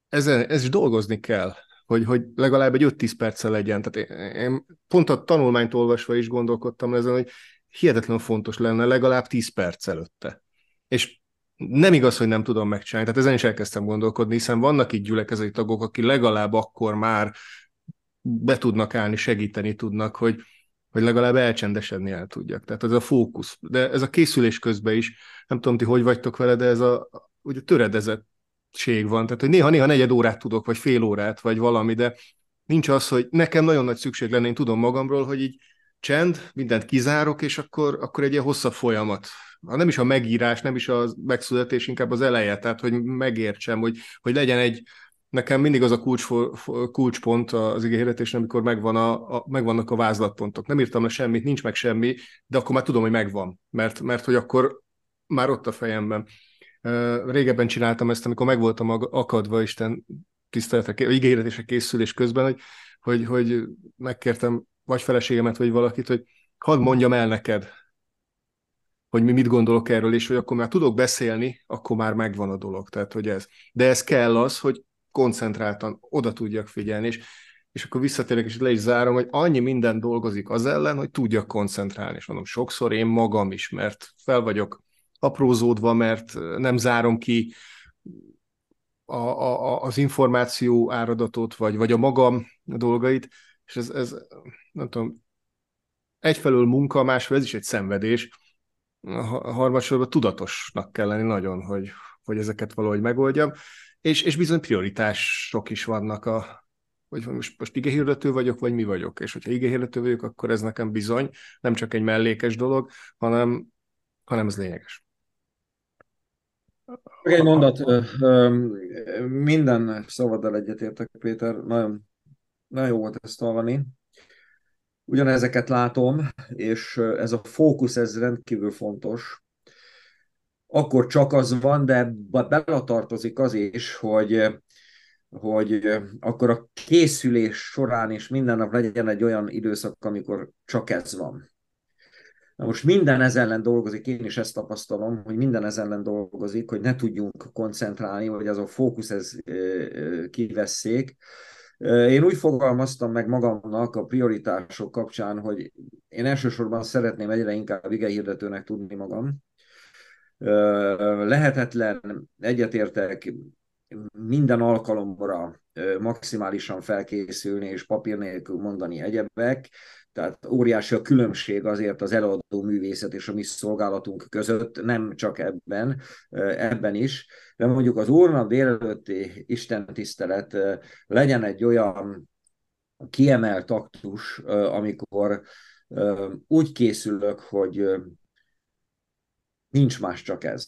ezen, ez is dolgozni kell, hogy, hogy legalább egy 5-10 perccel legyen. Tehát én, én pont a tanulmányt olvasva is gondolkodtam ezen, hogy hihetetlenül fontos lenne legalább 10 perc előtte. És nem igaz, hogy nem tudom megcsinálni. Tehát ezen is elkezdtem gondolkodni, hiszen vannak itt gyülekezeti tagok, akik legalább akkor már be tudnak állni, segíteni tudnak, hogy, hogy legalább elcsendesedni el tudjak. Tehát ez a fókusz. De ez a készülés közben is, nem tudom, ti hogy vagytok vele, de ez a, ugye töredezettség van. Tehát, hogy néha-néha negyed órát tudok, vagy fél órát, vagy valami, de nincs az, hogy nekem nagyon nagy szükség lenne, én tudom magamról, hogy így csend, mindent kizárok, és akkor, akkor egy ilyen hosszabb folyamat. Nem is a megírás, nem is a megszületés, inkább az eleje, tehát hogy megértsem, hogy, hogy legyen egy, nekem mindig az a kulcs, kulcspont az igényhirdetésen, amikor megvan a, a, megvannak a vázlatpontok. Nem írtam le semmit, nincs meg semmi, de akkor már tudom, hogy megvan, mert, mert hogy akkor már ott a fejemben. Régebben csináltam ezt, amikor meg voltam akadva Isten tiszteletre, igényhirdetésre készülés közben, hogy, hogy, hogy megkértem vagy feleségemet, vagy valakit, hogy hadd mondjam el neked, hogy mi mit gondolok erről, és hogy akkor már tudok beszélni, akkor már megvan a dolog. Tehát, hogy ez. De ez kell az, hogy koncentráltan oda tudjak figyelni, és, és akkor visszatérek, és le is zárom, hogy annyi minden dolgozik az ellen, hogy tudjak koncentrálni. És mondom, sokszor én magam is, mert fel vagyok aprózódva, mert nem zárom ki a, a, az információ áradatot, vagy, vagy a magam dolgait, és ez, ez nem tudom, egyfelől munka, másfelől ez is egy szenvedés, a harmadsorban tudatosnak kell lenni nagyon, hogy, hogy ezeket valahogy megoldjam, és, és bizony prioritások is vannak a, hogy most, most igehirdető vagyok, vagy mi vagyok, és hogyha igehirdető vagyok, akkor ez nekem bizony nem csak egy mellékes dolog, hanem, hanem ez lényeges. Egy mondat, minden szavaddal egyetértek, Péter, nagyon, nagyon jó volt ezt hallani. Ugyanezeket látom, és ez a fókusz, ez rendkívül fontos. Akkor csak az van, de beletartozik az is, hogy, hogy akkor a készülés során is minden nap legyen egy olyan időszak, amikor csak ez van. Na most minden ez ellen dolgozik, én is ezt tapasztalom, hogy minden ez ellen dolgozik, hogy ne tudjunk koncentrálni, hogy az a fókusz ez kivesszék. Én úgy fogalmaztam meg magamnak a prioritások kapcsán, hogy én elsősorban szeretném egyre inkább igehirdetőnek tudni magam. Lehetetlen, egyetértek, minden alkalomra maximálisan felkészülni és papír nélkül mondani egyebek, tehát óriási a különbség azért az eladó művészet és a mi szolgálatunk között, nem csak ebben, ebben is, de mondjuk az úrnap délelőtti istentisztelet legyen egy olyan kiemelt aktus, amikor úgy készülök, hogy nincs más, csak ez.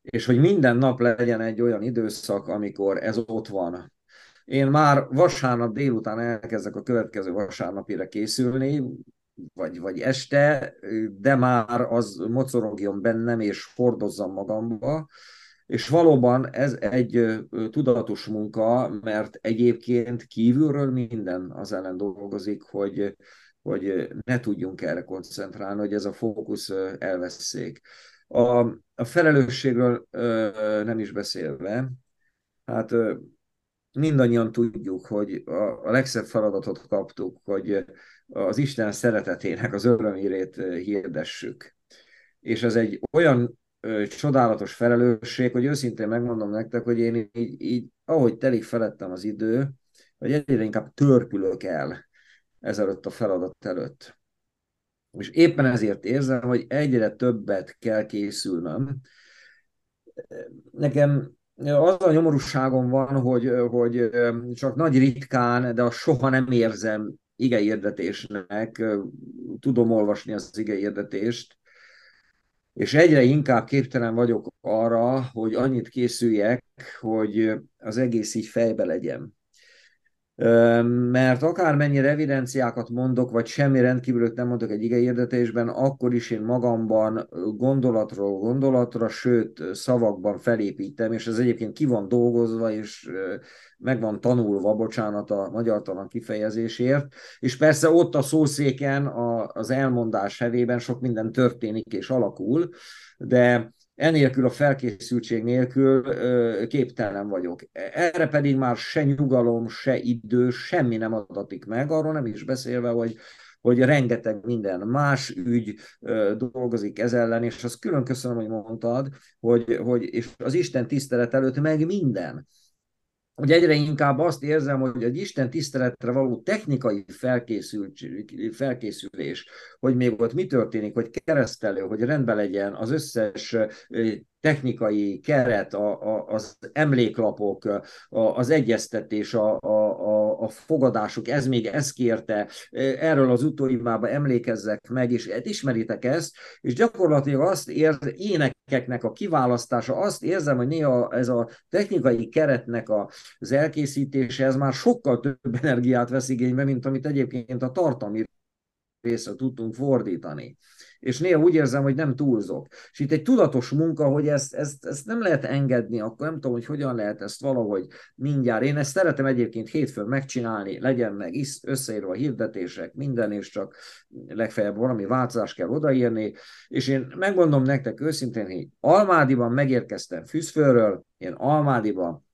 És hogy minden nap legyen egy olyan időszak, amikor ez ott van, én már vasárnap délután elkezdek a következő vasárnapire készülni, vagy, vagy este, de már az mocorogjon bennem, és hordozzam magamba, és valóban ez egy tudatos munka, mert egyébként kívülről minden az ellen dolgozik, hogy, hogy ne tudjunk erre koncentrálni, hogy ez a fókusz elveszék. A, a felelősségről nem is beszélve, hát mindannyian tudjuk, hogy a, a legszebb feladatot kaptuk, hogy az Isten szeretetének az örömírét hirdessük. És ez egy olyan ö, csodálatos felelősség, hogy őszintén megmondom nektek, hogy én így, így ahogy telik felettem az idő, hogy egyre inkább törpülök el ezelőtt a feladat előtt. És éppen ezért érzem, hogy egyre többet kell készülnöm. Nekem az a nyomorúságom van, hogy, hogy csak nagy ritkán, de soha nem érzem igeérdetésnek, tudom olvasni az igeérdetést, és egyre inkább képtelen vagyok arra, hogy annyit készüljek, hogy az egész így fejbe legyen. Mert akármennyire evidenciákat mondok, vagy semmi rendkívülöt nem mondok egy igehirdetésben, akkor is én magamban gondolatról gondolatra, sőt szavakban felépítem, és ez egyébként ki van dolgozva, és meg van tanulva, bocsánat a magyartalan kifejezésért, és persze ott a szószéken, az elmondás hevében sok minden történik és alakul, de Enélkül a felkészültség nélkül képtelen vagyok. Erre pedig már se nyugalom, se idő, semmi nem adatik meg, arról nem is beszélve, hogy hogy rengeteg minden más ügy dolgozik ez ellen, és azt külön köszönöm, hogy mondtad, hogy, hogy és az Isten tisztelet előtt meg minden hogy egyre inkább azt érzem, hogy egy Isten tiszteletre való technikai felkészülés, hogy még ott mi történik, hogy keresztelő, hogy rendben legyen az összes technikai keret, a, az emléklapok, az egyeztetés, a, a, a fogadásuk, ez még ezt kérte, erről az utóimában emlékezzek meg, és hát ismeritek ezt, és gyakorlatilag azt ér, énekeknek a kiválasztása, azt érzem, hogy néha ez a technikai keretnek az elkészítése, ez már sokkal több energiát vesz igénybe, mint amit egyébként a tartalmi részre tudtunk fordítani és néha úgy érzem, hogy nem túlzok. És itt egy tudatos munka, hogy ezt, ezt, ezt nem lehet engedni, akkor nem tudom, hogy hogyan lehet ezt valahogy mindjárt. Én ezt szeretem egyébként hétfőn megcsinálni, legyen meg összeírva a hirdetések, minden, és csak legfeljebb valami változás kell odaírni. És én megmondom nektek őszintén, hogy Almádiban megérkeztem Fűzfőről, én Almádiban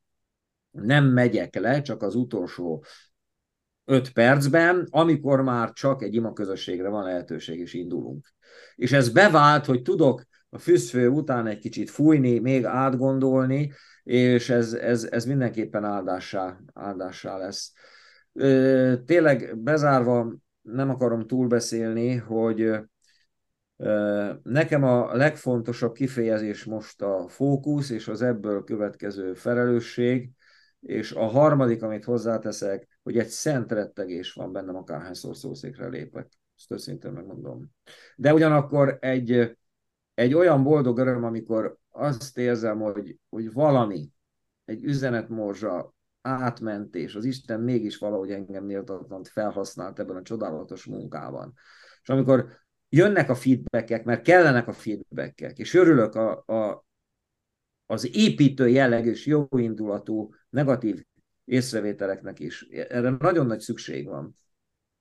nem megyek le, csak az utolsó öt percben, amikor már csak egy ima közösségre van lehetőség, és indulunk. És ez bevált, hogy tudok a fűzfő után egy kicsit fújni, még átgondolni, és ez, ez, ez mindenképpen áldássá, áldássá lesz. Tényleg bezárva nem akarom túlbeszélni, hogy nekem a legfontosabb kifejezés most a fókusz és az ebből következő felelősség, és a harmadik, amit hozzáteszek, hogy egy szent rettegés van bennem, akárhányszor szószékre lépek. Ezt őszintén megmondom. De ugyanakkor egy, egy olyan boldog öröm, amikor azt érzem, hogy, hogy valami, egy üzenetmorzsa átment, és az Isten mégis valahogy engem méltatlant felhasznált ebben a csodálatos munkában. És amikor jönnek a feedbackek, mert kellenek a feedbackek, és örülök a, a, az építő jellegű és jóindulatú negatív észrevételeknek is. Erre nagyon nagy szükség van.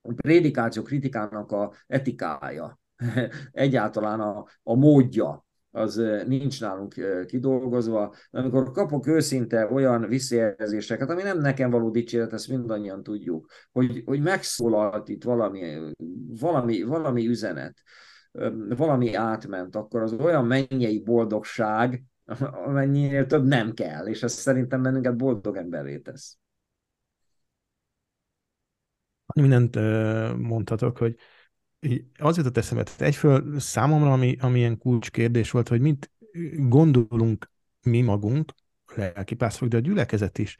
A prédikáció kritikának a etikája, egyáltalán a, a módja, az nincs nálunk kidolgozva. Amikor kapok őszinte olyan visszajelzéseket, ami nem nekem való dicséret, ezt mindannyian tudjuk, hogy, hogy megszólalt itt valami, valami, valami üzenet, valami átment, akkor az olyan mennyei boldogság, amennyinél több nem kell, és ez szerintem bennünket boldog emberré tesz. Mindent mondhatok, hogy az jutott eszembe, tehát egyföl számomra, ami, ami ilyen kulcskérdés volt, hogy mit gondolunk mi magunk, lelkipásztorok, de a gyülekezet is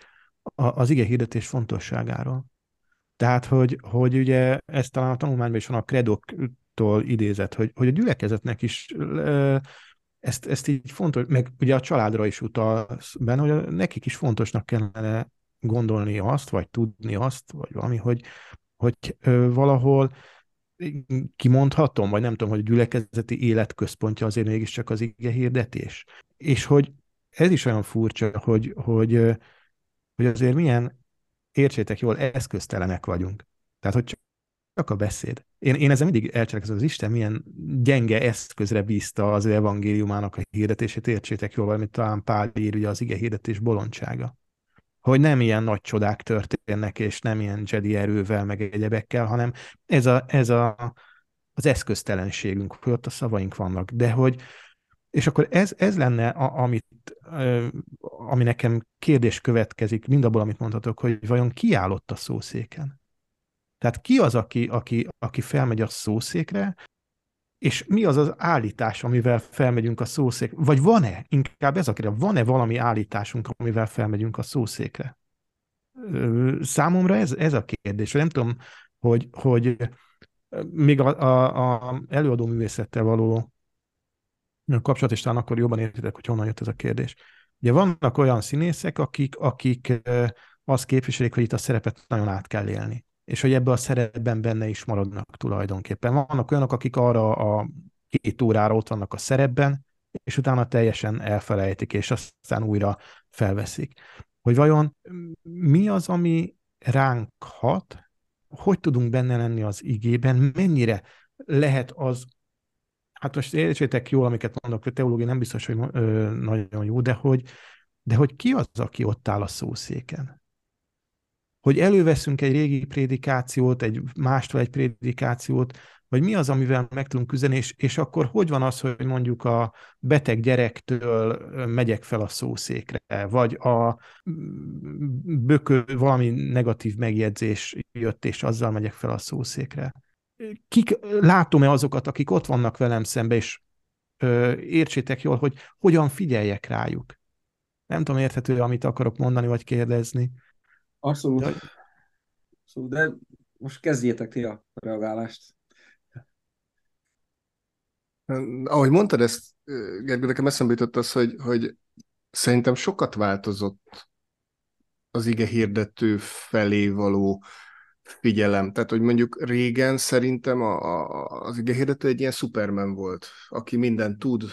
az ige hirdetés fontosságáról. Tehát, hogy, hogy ugye ez talán a tanulmányban is van a kredoktól idézett, hogy, hogy a gyülekezetnek is ezt, ezt így fontos, meg ugye a családra is utal benne, hogy nekik is fontosnak kellene gondolni azt, vagy tudni azt, vagy valami, hogy, hogy valahol kimondhatom, vagy nem tudom, hogy a gyülekezeti életközpontja azért mégiscsak az ige hirdetés. És hogy ez is olyan furcsa, hogy, hogy, hogy azért milyen, értsétek jól, eszköztelenek vagyunk. Tehát, hogy csak a beszéd. Én, én ezzel mindig elcselekszem, az Isten milyen gyenge eszközre bízta az ő evangéliumának a hirdetését, értsétek jól, amit talán Pál ír, ugye az ige hirdetés bolondsága. Hogy nem ilyen nagy csodák történnek, és nem ilyen Jedi erővel, meg egyebekkel, hanem ez, a, ez a, az eszköztelenségünk, hogy ott a szavaink vannak. De hogy, és akkor ez, ez lenne, a, amit, ami nekem kérdés következik, mind abból, amit mondhatok, hogy vajon kiállott a szószéken? Tehát ki az, aki, aki, aki felmegy a szószékre, és mi az az állítás, amivel felmegyünk a szószékre? Vagy van-e, inkább ez a kérdés, van-e valami állításunk, amivel felmegyünk a szószékre? Számomra ez, ez a kérdés. Nem tudom, hogy, hogy még a, a, a előadó művészettel való kapcsolat, és talán akkor jobban értitek, hogy honnan jött ez a kérdés. Ugye vannak olyan színészek, akik, akik azt képviselik, hogy itt a szerepet nagyon át kell élni. És hogy ebben a szerepben benne is maradnak tulajdonképpen. Vannak olyanok, akik arra a két órára ott vannak a szerepben, és utána teljesen elfelejtik, és aztán újra felveszik. Hogy vajon mi az, ami ránk hat, hogy tudunk benne lenni az igében, mennyire lehet az, hát most értsétek jól, amiket mondok, a teológia nem biztos, hogy nagyon jó, de hogy, de hogy ki az, aki ott áll a szószéken? Hogy előveszünk egy régi prédikációt, egy mástól egy prédikációt, vagy mi az, amivel meg tudunk küzdeni, és, és akkor hogy van az, hogy mondjuk a beteg gyerektől megyek fel a szószékre, vagy a bökő, valami negatív megjegyzés jött, és azzal megyek fel a szószékre. Kik, látom-e azokat, akik ott vannak velem szembe, és ö, értsétek jól, hogy hogyan figyeljek rájuk. Nem tudom, érthető, amit akarok mondani, vagy kérdezni. Abszolút. De, Abszolút, de most kezdjétek ti a reagálást. Ahogy mondtad ezt, Gergő, nekem eszembe jutott az, hogy, hogy szerintem sokat változott az ige hirdető felé való figyelem. Tehát, hogy mondjuk régen szerintem a, a, az ige hirdető egy ilyen Superman volt, aki mindent tud,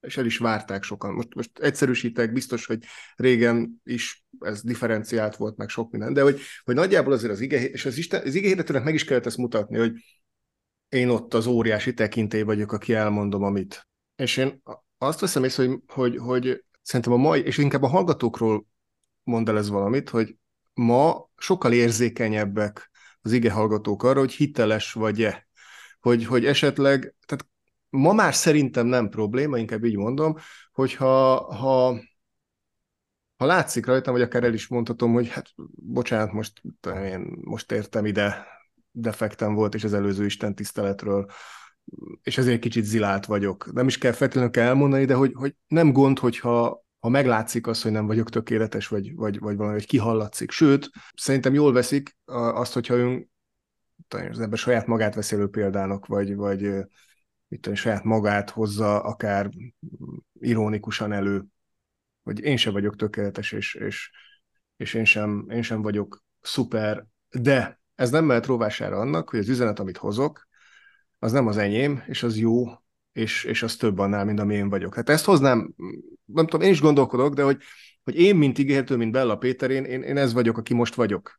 és el is várták sokan. Most, most egyszerűsítek, biztos, hogy régen is ez differenciált volt, meg sok minden, de hogy, hogy nagyjából azért az ige, és az, Isten, az ige meg is kellett ezt mutatni, hogy én ott az óriási tekintély vagyok, aki elmondom, amit. És én azt veszem észre, hogy, hogy, hogy szerintem a mai, és inkább a hallgatókról mond el ez valamit, hogy ma sokkal érzékenyebbek az ige hallgatók arra, hogy hiteles vagy-e. Hogy, hogy esetleg, tehát ma már szerintem nem probléma, inkább így mondom, hogyha ha, ha látszik rajtam, vagy akár el is mondhatom, hogy hát bocsánat, most én most értem ide, defektem volt, és az előző Isten tiszteletről, és ezért kicsit zilált vagyok. Nem is kell feltétlenül kell elmondani, de hogy, hogy nem gond, hogyha ha meglátszik az, hogy nem vagyok tökéletes, vagy, vagy, vagy valami, hogy kihallatszik. Sőt, szerintem jól veszik azt, hogyha ön az ember saját magát veszi példának, vagy, vagy mit tudom, saját magát hozza akár ironikusan elő, hogy én sem vagyok tökéletes, és, és, és én, sem, én sem vagyok szuper, de ez nem mehet rovására annak, hogy az üzenet, amit hozok, az nem az enyém, és az jó, és, és az több annál, mint ami én vagyok. Hát ezt hoznám, nem tudom, én is gondolkodok, de hogy, hogy én, mint ígértő, mint Bella Péter, én, én, én ez vagyok, aki most vagyok.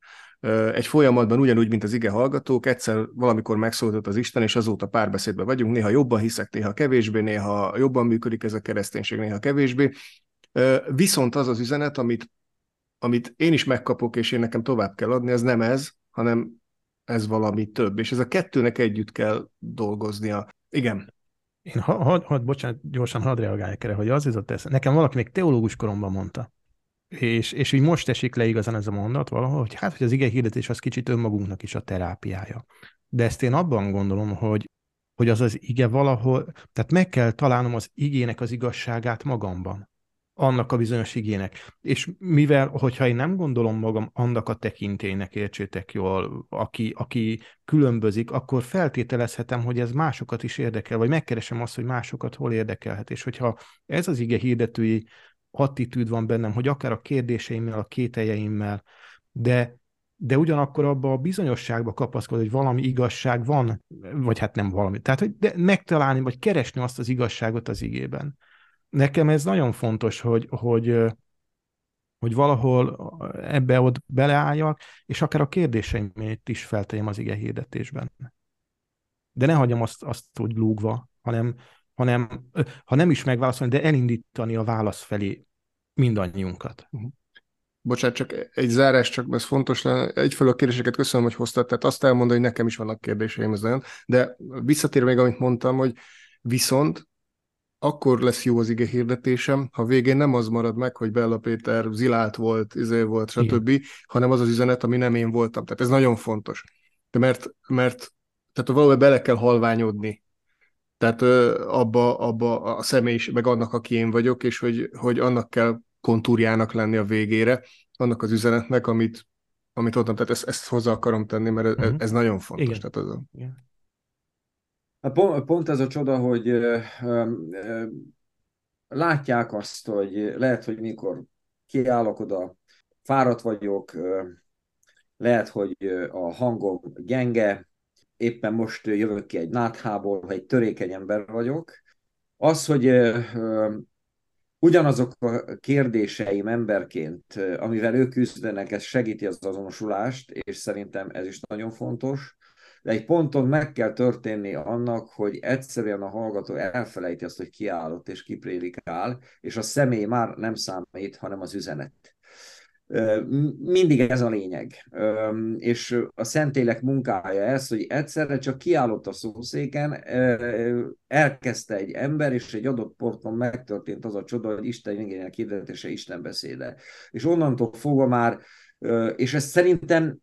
Egy folyamatban ugyanúgy, mint az ige hallgatók, egyszer valamikor megszólított az Isten, és azóta párbeszédben vagyunk, néha jobban hiszek, néha kevésbé, néha jobban működik ez a kereszténység, néha kevésbé. Viszont az az üzenet, amit, amit én is megkapok, és én nekem tovább kell adni, ez nem ez, hanem ez valami több, és ez a kettőnek együtt kell dolgoznia. Igen. Én, ha, ha, ha, bocsánat, gyorsan hadd reagáljak erre, hogy az jutott eszembe. Nekem valaki még teológus koromban mondta, és, és úgy most esik le igazán ez a mondat valahol, hogy hát, hogy az ige hirdetés az kicsit önmagunknak is a terápiája. De ezt én abban gondolom, hogy, hogy az az ige valahol, tehát meg kell találnom az igének az igazságát magamban annak a bizonyos igének. És mivel, hogyha én nem gondolom magam annak a tekintélynek, értsétek jól, aki, aki különbözik, akkor feltételezhetem, hogy ez másokat is érdekel, vagy megkeresem azt, hogy másokat hol érdekelhet. És hogyha ez az ige hirdetői attitűd van bennem, hogy akár a kérdéseimmel, a kételjeimmel, de de ugyanakkor abba a bizonyosságba kapaszkod, hogy valami igazság van, vagy hát nem valami. Tehát, hogy de megtalálni, vagy keresni azt az igazságot az igében nekem ez nagyon fontos, hogy, hogy, hogy valahol ebbe ott beleálljak, és akár a kérdéseimét is feltegyem az ige hirdetésben. De ne hagyjam azt, azt úgy lúgva, hanem, hanem ha nem is megválaszolni, de elindítani a válasz felé mindannyiunkat. Mhm. Bocsánat, csak egy zárás, csak ez fontos lenne. Egyfelől a kérdéseket köszönöm, hogy hoztad, tehát azt elmondani, hogy nekem is vannak kérdéseim ezen, de visszatérve még, amit mondtam, hogy viszont akkor lesz jó az ige hirdetésem, ha végén nem az marad meg, hogy Bella Péter zilált volt, izé volt, stb., Igen. hanem az az üzenet, ami nem én voltam. Tehát ez nagyon fontos. De mert, mert tehát valahol bele kell halványodni. Tehát ö, abba, abba a személy, meg annak, aki én vagyok, és hogy, hogy annak kell kontúrjának lenni a végére, annak az üzenetnek, amit, amit adtam. Tehát ezt, ezt hozzá akarom tenni, mert ez, uh-huh. ez nagyon fontos. Igen. Tehát ez a... Igen. Hát pont, pont ez a csoda, hogy ö, ö, látják azt, hogy lehet, hogy mikor kiállok oda fáradt vagyok, lehet, hogy a hangom gyenge, éppen most jövök ki egy náthából, ha egy törékeny ember vagyok. Az, hogy ugyanazok a kérdéseim emberként, amivel ők küzdenek, ez segíti az azonosulást, és szerintem ez is nagyon fontos. De egy ponton meg kell történni annak, hogy egyszerűen a hallgató elfelejti azt, hogy kiállott és kiprédikál, és a személy már nem számít, hanem az üzenet. Mindig ez a lényeg. És a Szentélek munkája ez, hogy egyszerre csak kiállott a szószéken, elkezdte egy ember, és egy adott ponton megtörtént az a csoda, hogy Isten igények hirdetése Isten beszéde. És onnantól fogva már, és ez szerintem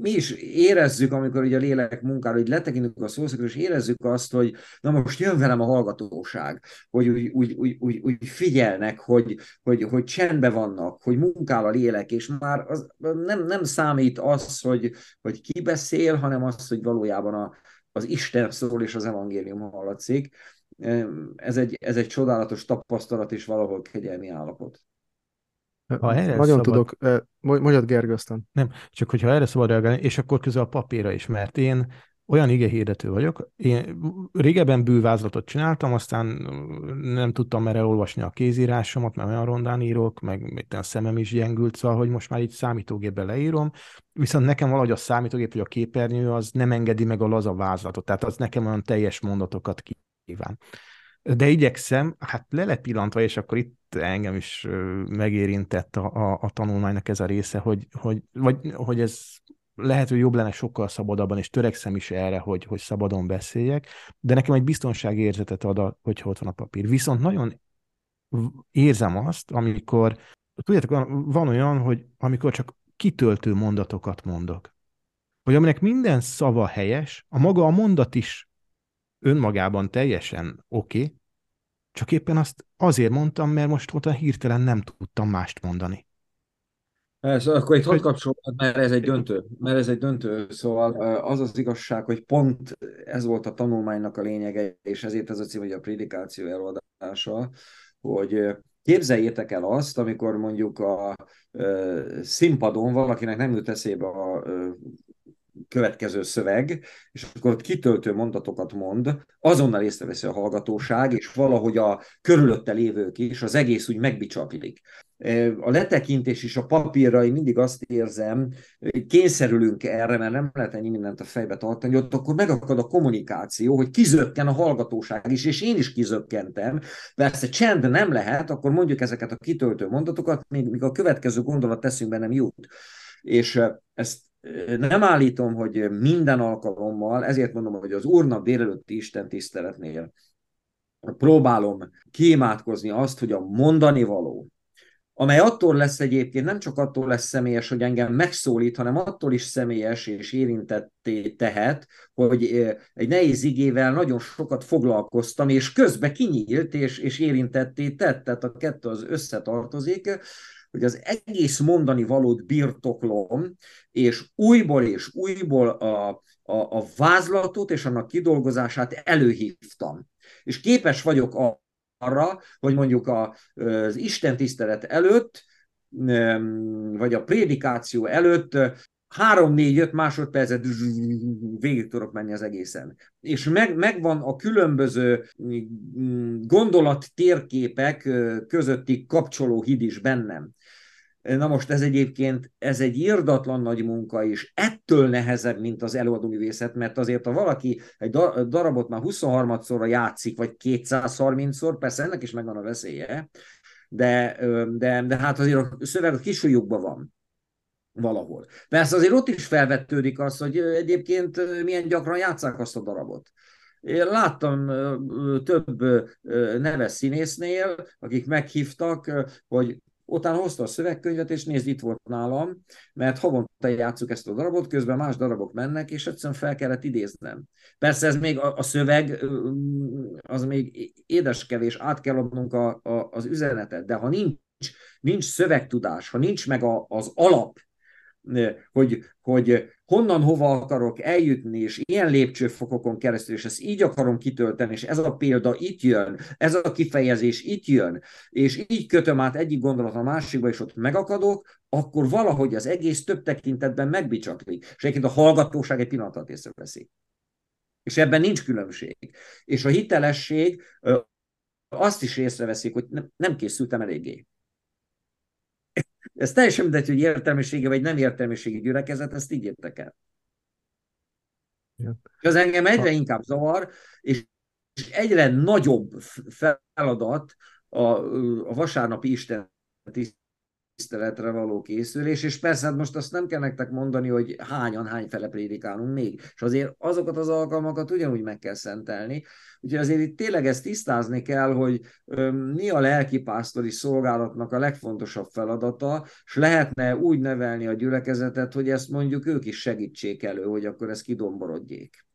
mi is érezzük, amikor ugye a lélek munkára, hogy letekintünk a szószakra, és érezzük azt, hogy na most jön velem a hallgatóság, hogy úgy, úgy, úgy, úgy, úgy figyelnek, hogy, hogy, hogy csendben vannak, hogy munkál a lélek, és már az, nem, nem számít az, hogy, hogy ki beszél, hanem az, hogy valójában a, az Isten szól, és az evangélium hallatszik. Ez egy, ez egy csodálatos tapasztalat, és valahol kegyelmi állapot. Ha erre Nagyon szabad... tudok, mondjad Gergő aztán. Nem, csak hogyha erre szabad reagálni, és akkor közel a papírra is, mert én olyan hirdető vagyok, én régebben bűvázlatot csináltam, aztán nem tudtam merre olvasni a kézírásomat, mert olyan rondán írok, meg a szemem is gyengült, szóval, hogy most már így számítógépbe leírom, viszont nekem valahogy a számítógép, vagy a képernyő az nem engedi meg a laza vázlatot, tehát az nekem olyan teljes mondatokat kíván. De igyekszem, hát le lett pillantva, és akkor itt engem is megérintett a, a, a tanulmánynak ez a része, hogy, hogy, vagy, hogy ez lehet, hogy jobb lenne sokkal szabadabban, és törekszem is erre, hogy, hogy szabadon beszéljek, de nekem egy biztonsági érzetet ad, hogy ott van a papír. Viszont nagyon érzem azt, amikor, tudjátok, van olyan, hogy amikor csak kitöltő mondatokat mondok, hogy aminek minden szava helyes, a maga a mondat is önmagában teljesen oké, okay, csak éppen azt azért mondtam, mert most ott hirtelen nem tudtam mást mondani. Ez, akkor itt hadd kapcsolódhat, mert ez egy döntő. Mert ez egy döntő. Szóval az az igazság, hogy pont ez volt a tanulmánynak a lényege, és ezért ez a cím, hogy a prédikáció eladása, hogy képzeljétek el azt, amikor mondjuk a, a színpadon valakinek nem jut eszébe a, a következő szöveg, és akkor ott kitöltő mondatokat mond, azonnal észreveszi a hallgatóság, és valahogy a körülötte lévők is, az egész úgy megbicsaklik. A letekintés és a papírra én mindig azt érzem, hogy kényszerülünk erre, mert nem lehet ennyi mindent a fejbe tartani, ott akkor megakad a kommunikáció, hogy kizökken a hallgatóság is, és én is kizökkentem. Persze csend nem lehet, akkor mondjuk ezeket a kitöltő mondatokat, míg, míg a következő gondolat teszünk nem jut. És ezt nem állítom, hogy minden alkalommal, ezért mondom, hogy az Úrnap délelőtti Isten tiszteletnél próbálom kiimádkozni azt, hogy a mondani való, amely attól lesz egyébként, nem csak attól lesz személyes, hogy engem megszólít, hanem attól is személyes és érintetté tehet, hogy egy nehéz igével nagyon sokat foglalkoztam, és közbe kinyílt és, és érintetté tett, tehát a kettő az összetartozik, hogy az egész mondani valót birtoklom, és újból és újból a, a, a vázlatot és annak kidolgozását előhívtam. És képes vagyok arra, hogy mondjuk a, az Isten tisztelet előtt, vagy a prédikáció előtt három, négy, öt másodpercet végig tudok menni az egészen. És meg, megvan a különböző gondolat térképek közötti kapcsoló híd is bennem. Na most ez egyébként, ez egy írdatlan nagy munka, és ettől nehezebb, mint az előadóművészet, mert azért, ha valaki egy darabot már 23-szorra játszik, vagy 230-szor, persze ennek is megvan a veszélye, de, de, de hát azért a szöveg a kisúlyukban van valahol. Persze azért ott is felvettődik az, hogy egyébként milyen gyakran játszák azt a darabot. Én láttam több neves színésznél, akik meghívtak, hogy utána hozta a szövegkönyvet, és nézd, itt volt nálam, mert havonta játszuk ezt a darabot, közben más darabok mennek, és egyszerűen fel kellett idéznem. Persze ez még a, a szöveg, az még édeskevés, át kell adnunk a, a, az üzenetet, de ha nincs, nincs szövegtudás, ha nincs meg a, az alap, hogy, hogy honnan hova akarok eljutni, és ilyen lépcsőfokokon keresztül, és ezt így akarom kitölteni, és ez a példa itt jön, ez a kifejezés itt jön, és így kötöm át egyik gondolat a másikba, és ott megakadok, akkor valahogy az egész több tekintetben megbicsaklik. És egyébként a hallgatóság egy pillanatot észreveszi. És ebben nincs különbség. És a hitelesség azt is észreveszik, hogy nem készültem eléggé. Ez teljesen mindegy, hogy értelmiségi vagy nem értelmiségi gyülekezet, ezt így értek el. Az engem egyre inkább zavar, és egyre nagyobb feladat a, a vasárnapi Isten tiszteletre való készülés, és persze hát most azt nem kell nektek mondani, hogy hányan, hány fele prédikálunk még, és azért azokat az alkalmakat ugyanúgy meg kell szentelni, úgyhogy azért itt tényleg ezt tisztázni kell, hogy mi a lelkipásztori szolgálatnak a legfontosabb feladata, és lehetne úgy nevelni a gyülekezetet, hogy ezt mondjuk ők is segítsék elő, hogy akkor ez kidomborodjék.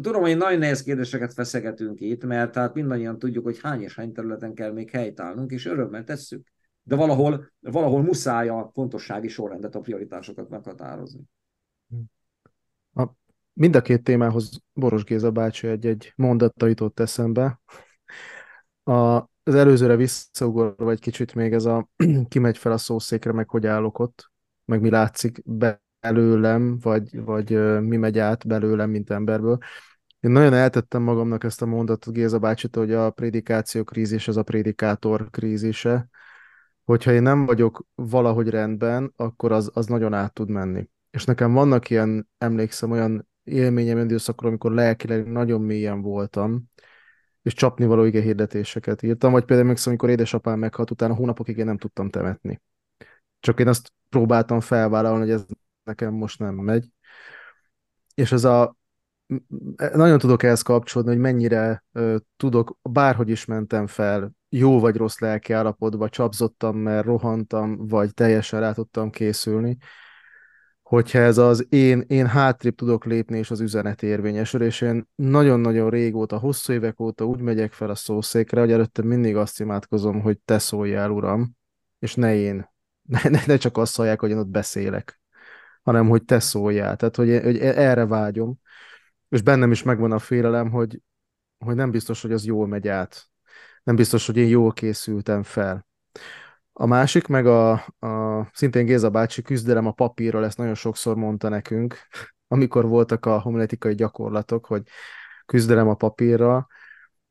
Tudom, hogy nagyon nehéz kérdéseket feszegetünk itt, mert hát mindannyian tudjuk, hogy hány és hány területen kell még helytállnunk, és örömmel tesszük de valahol, valahol muszáj a fontossági sorrendet, a prioritásokat meghatározni. A, mind a két témához Boros Géza bácsi egy-egy mondatta jutott eszembe. A, az előzőre visszaugorva egy kicsit még ez a kimegy fel a szószékre, meg hogy állok ott, meg mi látszik belőlem, vagy, vagy mi megy át belőlem, mint emberből. Én nagyon eltettem magamnak ezt a mondatot Géza bácsit, hogy a prédikáció krízis az a prédikátor krízise, hogyha én nem vagyok valahogy rendben, akkor az, az nagyon át tud menni. És nekem vannak ilyen, emlékszem, olyan élményem időszakról, amikor lelkileg nagyon mélyen voltam, és csapnivaló ige hirdetéseket írtam, vagy például emlékszem, amikor édesapám meghalt, utána hónapokig én nem tudtam temetni. Csak én azt próbáltam felvállalni, hogy ez nekem most nem megy. És ez a nagyon tudok ehhez kapcsolódni, hogy mennyire uh, tudok, bárhogy is mentem fel, jó vagy rossz lelki állapotba, csapzottam, mert rohantam, vagy teljesen rá tudtam készülni, hogyha ez az én, én hátrébb tudok lépni, és az üzenet érvényesül, és én nagyon-nagyon régóta, hosszú évek óta úgy megyek fel a szószékre, hogy előtte mindig azt imádkozom, hogy te szóljál, Uram, és ne én. Ne, ne, ne csak azt szólják, hogy én ott beszélek, hanem hogy te szóljál. Tehát, hogy, hogy erre vágyom. És bennem is megvan a félelem, hogy, hogy nem biztos, hogy az jól megy át nem biztos, hogy én jól készültem fel. A másik, meg a, a szintén Géza bácsi küzdelem a papírral, ezt nagyon sokszor mondta nekünk, amikor voltak a homiletikai gyakorlatok, hogy küzdelem a papírral,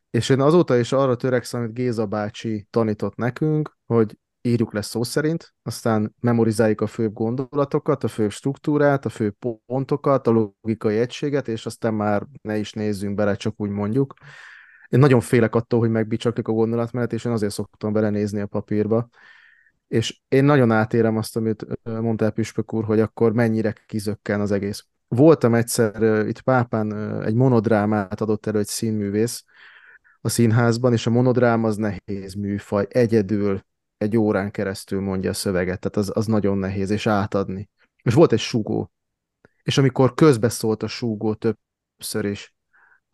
és én azóta is arra törekszem, amit Géza bácsi tanított nekünk, hogy írjuk le szó szerint, aztán memorizáljuk a főbb gondolatokat, a főbb struktúrát, a fő pontokat, a logikai egységet, és aztán már ne is nézzünk bele, csak úgy mondjuk én nagyon félek attól, hogy megbicsaklik a gondolatmenet, és én azért szoktam belenézni a papírba. És én nagyon átérem azt, amit mondta Püspök úr, hogy akkor mennyire kizökken az egész. Voltam egyszer itt Pápán, egy monodrámát adott elő egy színművész a színházban, és a monodrám az nehéz műfaj, egyedül egy órán keresztül mondja a szöveget, tehát az, az nagyon nehéz, és átadni. És volt egy súgó, és amikor közbeszólt a súgó többször is,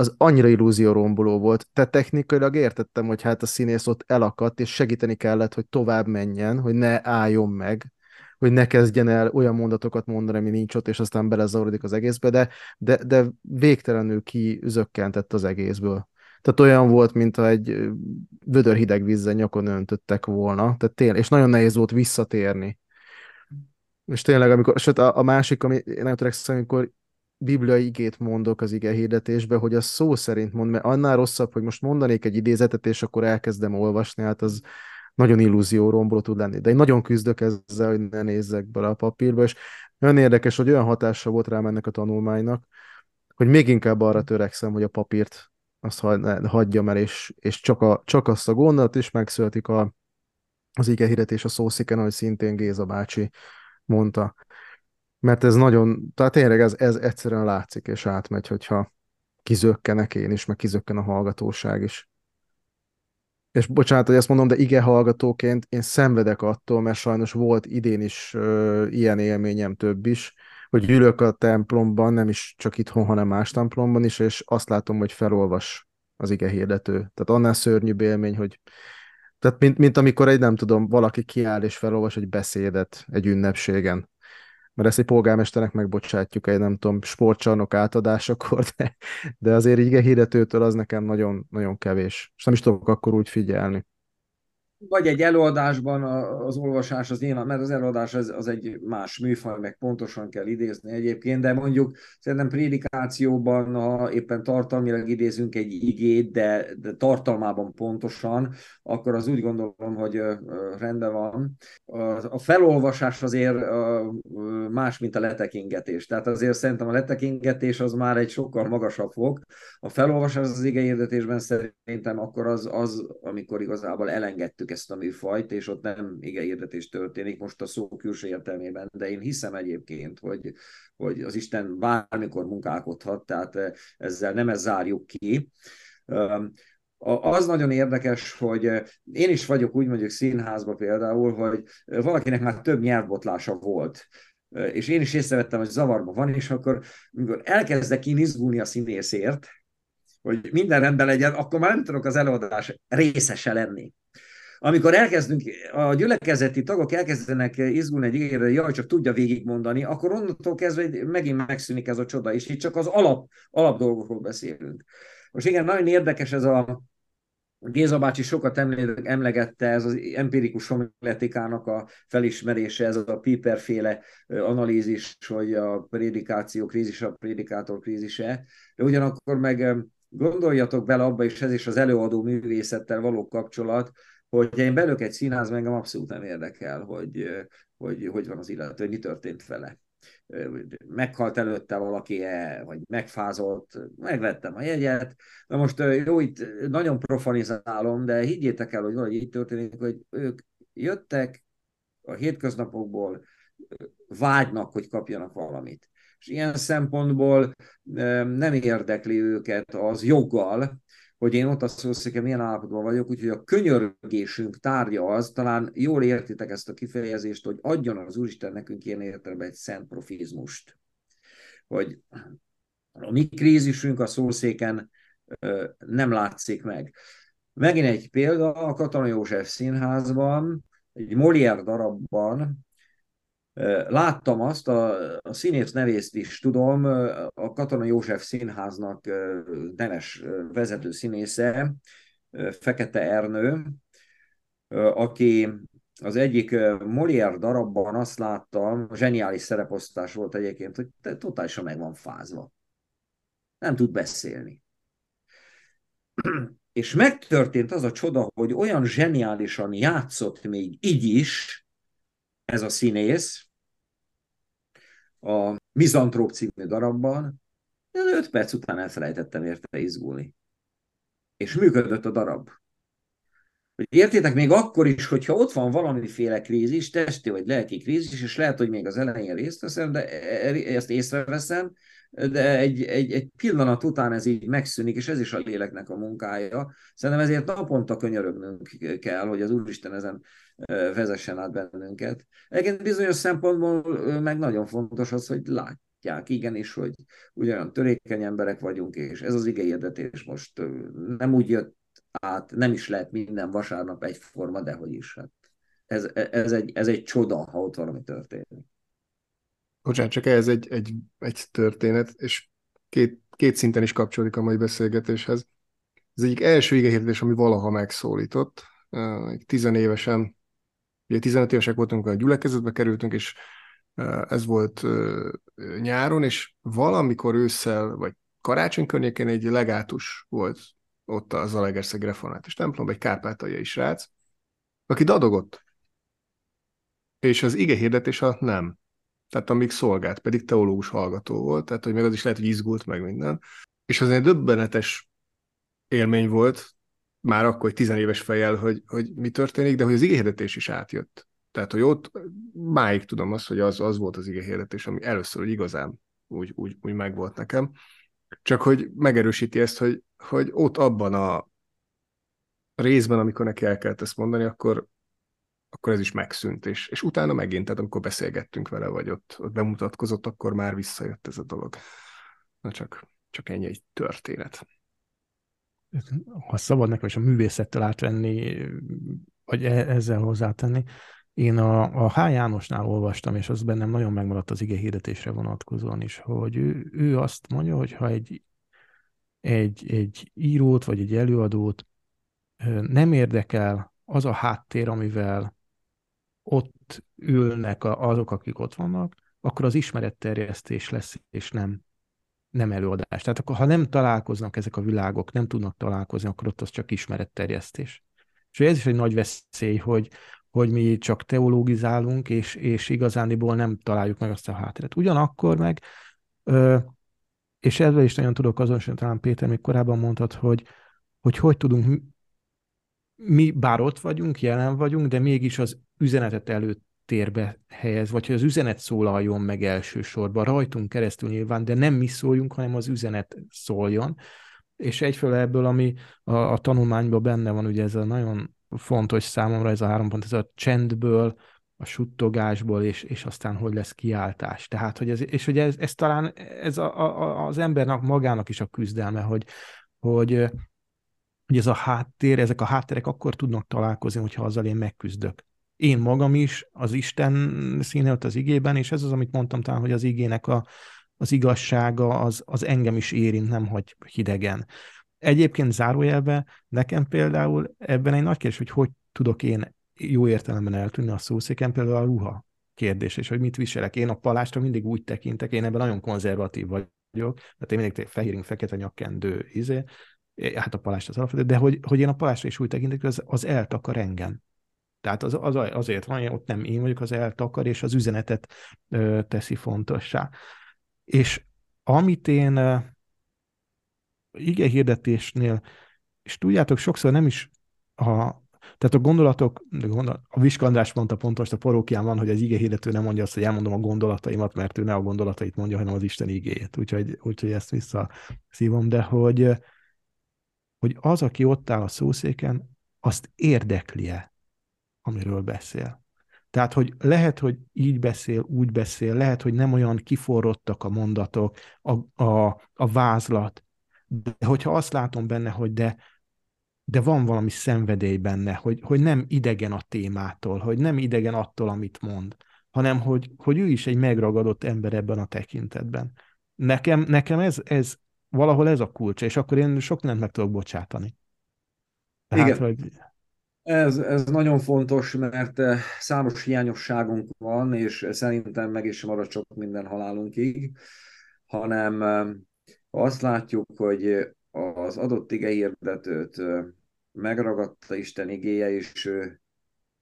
az annyira illúzió romboló volt. Tehát technikailag értettem, hogy hát a színész ott elakadt, és segíteni kellett, hogy tovább menjen, hogy ne álljon meg, hogy ne kezdjen el olyan mondatokat mondani, ami nincs ott, és aztán belezavarodik az egészbe, de, de, de végtelenül kizökkentett az egészből. Tehát olyan volt, mintha egy vödör hideg vízzel nyakon öntöttek volna, tehát tény, és nagyon nehéz volt visszatérni. És tényleg, amikor, sőt, a, a másik, ami nem törekszem, amikor bibliai igét mondok az ige hirdetésbe, hogy az szó szerint mond, mert annál rosszabb, hogy most mondanék egy idézetet, és akkor elkezdem olvasni, hát az nagyon illúzió romboló tud lenni. De én nagyon küzdök ezzel, hogy ne nézzek bele a papírba, és nagyon érdekes, hogy olyan hatása volt rám ennek a tanulmánynak, hogy még inkább arra törekszem, hogy a papírt azt hagyjam el, és, és csak, a, csak azt a gondolat is megszületik a, az ige hirdetés a szósziken, ahogy szintén Géza bácsi mondta mert ez nagyon, tehát tényleg ez, ez egyszerűen látszik és átmegy, hogyha kizökkenek én is, meg kizökken a hallgatóság is. És bocsánat, hogy ezt mondom, de ige hallgatóként én szenvedek attól, mert sajnos volt idén is ö, ilyen élményem több is, hogy ülök a templomban, nem is csak itthon, hanem más templomban is, és azt látom, hogy felolvas az ige hirdető. Tehát annál szörnyűbb élmény, hogy tehát mint, mint amikor egy, nem tudom, valaki kiáll és felolvas egy beszédet egy ünnepségen mert ezt egy polgármesternek megbocsátjuk egy, nem tudom, sportcsarnok átadásakor, de, de azért így hirdetőtől az nekem nagyon, nagyon kevés. És nem is tudok akkor úgy figyelni vagy egy előadásban az olvasás az nyilván, mert az előadás az, az egy más műfaj, meg pontosan kell idézni egyébként, de mondjuk szerintem prédikációban, ha éppen tartalmilag idézünk egy igét, de, de tartalmában pontosan, akkor az úgy gondolom, hogy rendben van. A felolvasás azért más, mint a letekingetés. Tehát azért szerintem a letekingetés az már egy sokkal magasabb fok. A felolvasás az igehirdetésben szerintem akkor az, az, amikor igazából elengedtük ezt a műfajt, és ott nem hirdetés történik most a szó külső értelmében, de én hiszem egyébként, hogy, hogy az Isten bármikor munkálkodhat, tehát eh, ezzel nem ez zárjuk ki. Az nagyon érdekes, hogy eh, én is vagyok úgy mondjuk színházba például, hogy valakinek már több nyelvbotlása volt eh, és én is észrevettem, hogy zavarba van, és akkor, amikor elkezdek én izgulni a színészért, hogy minden rendben legyen, akkor már nem tudok az előadás részese lenni amikor elkezdünk, a gyülekezeti tagok elkezdenek izgulni egy ígérre, jaj, csak tudja végigmondani, akkor onnantól kezdve megint megszűnik ez a csoda, és itt csak az alap, alap dolgokról beszélünk. Most igen, nagyon érdekes ez a, Géza bácsi sokat emlegette, ez az empirikus homiletikának a felismerése, ez a Piper-féle analízis, hogy a prédikáció krízis a prédikátor krízise, de ugyanakkor meg gondoljatok bele abba, és ez is az előadó művészettel való kapcsolat, hogy én belök egy színház, engem abszolút nem érdekel, hogy, hogy hogy van az illető, hogy mi történt vele. Meghalt előtte valaki-e, vagy megfázott, megvettem a jegyet. Na most jó, itt nagyon profanizálom, de higgyétek el, hogy valahogy így történik, hogy ők jöttek a hétköznapokból, vágynak, hogy kapjanak valamit. És ilyen szempontból nem érdekli őket az joggal, hogy én ott a szószéken milyen állapotban vagyok, úgyhogy a könyörgésünk tárgya az, talán jól értitek ezt a kifejezést, hogy adjon az Úristen nekünk ilyen értelemben egy szent profizmust. Hogy a mi krízisünk a szószéken nem látszik meg. Megint egy példa, a Katona József Színházban, egy Molière darabban Láttam azt, a, a színész nevészt is tudom, a Katona József Színháznak neves vezető színésze, Fekete Ernő, aki az egyik Molière darabban azt láttam, zseniális szereposztás volt egyébként, hogy totálisan meg van fázva. Nem tud beszélni. És megtörtént az a csoda, hogy olyan zseniálisan játszott még így is, ez a színész, a Mizantróp című darabban, de öt perc után elfelejtettem érte izgulni. És működött a darab. Hogy értétek, még akkor is, hogyha ott van valamiféle krízis, testi vagy lelki krízis, és lehet, hogy még az elején részt veszem, de e- e- ezt észreveszem, de egy, egy, egy pillanat után ez így megszűnik, és ez is a léleknek a munkája. Szerintem ezért naponta könyörögnünk kell, hogy az Úristen ezen vezessen át bennünket. Egyébként bizonyos szempontból meg nagyon fontos az, hogy látják igenis, hogy ugyanolyan törékeny emberek vagyunk, és ez az igényedetés most nem úgy jött át, nem is lehet minden vasárnap egyforma, de hogy is. Hát ez, ez, egy, ez egy csoda, ha ott valami történik. Bocsánat, csak ez egy, egy, egy történet, és két, két szinten is kapcsolódik a mai beszélgetéshez. Ez egyik első igehirdetés, ami valaha megszólított. Tizenévesen, ugye 15 évesek voltunk, a gyülekezetbe kerültünk, és ez volt nyáron, és valamikor ősszel, vagy karácsony környékén egy legátus volt ott a Zalaegerszeg református templomban, egy kárpátaljai srác, aki dadogott. És az ige hirdetés alatt nem tehát amíg szolgált, pedig teológus hallgató volt, tehát hogy meg az is lehet, hogy izgult meg minden. És az egy döbbenetes élmény volt, már akkor, hogy tizenéves fejjel, hogy, hogy mi történik, de hogy az igényhirdetés is átjött. Tehát, hogy ott máig tudom azt, hogy az, az volt az igényhirdetés, ami először, hogy igazán úgy, úgy, úgy megvolt nekem. Csak hogy megerősíti ezt, hogy, hogy ott abban a részben, amikor neki el kellett ezt mondani, akkor akkor ez is megszűnt, és, és utána megint, tehát amikor beszélgettünk vele, vagy ott, ott bemutatkozott, akkor már visszajött ez a dolog. Na csak, csak ennyi egy történet. Ha szabad nekem is a művészettől átvenni, vagy e- ezzel hozzátenni, Én a, a H. Jánosnál olvastam, és az bennem nagyon megmaradt az ige hirdetésre vonatkozóan is, hogy ő, ő azt mondja, hogy ha egy, egy, egy írót vagy egy előadót nem érdekel az a háttér, amivel ott ülnek azok, akik ott vannak, akkor az ismeretterjesztés lesz, és nem, nem előadás. Tehát akkor, ha nem találkoznak ezek a világok, nem tudnak találkozni, akkor ott az csak ismeretterjesztés. És ez is egy nagy veszély, hogy, hogy mi csak teológizálunk, és, és igazániból nem találjuk meg azt a hátteret. Ugyanakkor meg, és ezzel is nagyon tudok azonosulni, talán Péter még korábban mondtad, hogy hogy, hogy tudunk mi, bár ott vagyunk, jelen vagyunk, de mégis az üzenetet előtérbe helyez, vagy hogy az üzenet szólaljon meg elsősorban, rajtunk keresztül nyilván, de nem mi szóljunk, hanem az üzenet szóljon. És egyfelől ebből, ami a, a tanulmányban benne van, ugye ez a nagyon fontos számomra ez a három pont, ez a csendből, a suttogásból, és, és aztán hogy lesz kiáltás. Tehát, hogy ez, és hogy ez, ez talán ez a, a, az embernek magának is a küzdelme, hogy, hogy, hogy ez a háttér, ezek a háttérek akkor tudnak találkozni, hogyha azzal én megküzdök. Én magam is az Isten színelt az igében, és ez az, amit mondtam talán, hogy az igének a, az igazsága az, az engem is érint, nem hogy hidegen. Egyébként zárójelbe nekem például ebben egy nagy kérdés, hogy hogy tudok én jó értelemben eltűnni a szószéken, például a ruha kérdés, és hogy mit viselek. Én a palástra mindig úgy tekintek, én ebben nagyon konzervatív vagyok, tehát én mindig fehéring, fekete nyakkendő, izé, hát a palást az alapvető, de hogy, hogy én a palástra is úgy tekintek, hogy az, az eltakar engem. Tehát az, az azért van, ott nem én vagyok, az eltakar, és az üzenetet ö, teszi fontossá. És amit én ige hirdetésnél, és tudjátok, sokszor nem is a, tehát a gondolatok, a Viskandrás mondta pontos, a parókián van, hogy az ige hirdető nem mondja azt, hogy elmondom a gondolataimat, mert ő ne a gondolatait mondja, hanem az Isten igéjét. Úgyhogy, úgyhogy ezt visszaszívom, de hogy, hogy az, aki ott áll a szószéken, azt érdeklie, amiről beszél. Tehát, hogy lehet, hogy így beszél, úgy beszél, lehet, hogy nem olyan kiforrottak a mondatok, a, a, a vázlat, de hogyha azt látom benne, hogy de, de van valami szenvedély benne, hogy, hogy nem idegen a témától, hogy nem idegen attól, amit mond, hanem hogy, hogy ő is egy megragadott ember ebben a tekintetben. Nekem, nekem ez, ez valahol ez a kulcsa, és akkor én sok nem meg tudok bocsátani. Tehát, Igen. Hogy... Ez, ez nagyon fontos, mert eh, számos hiányosságunk van, és szerintem meg is marad csak minden halálunkig, hanem eh, azt látjuk, hogy az adott igehirdetőt megragadta Isten igéje, és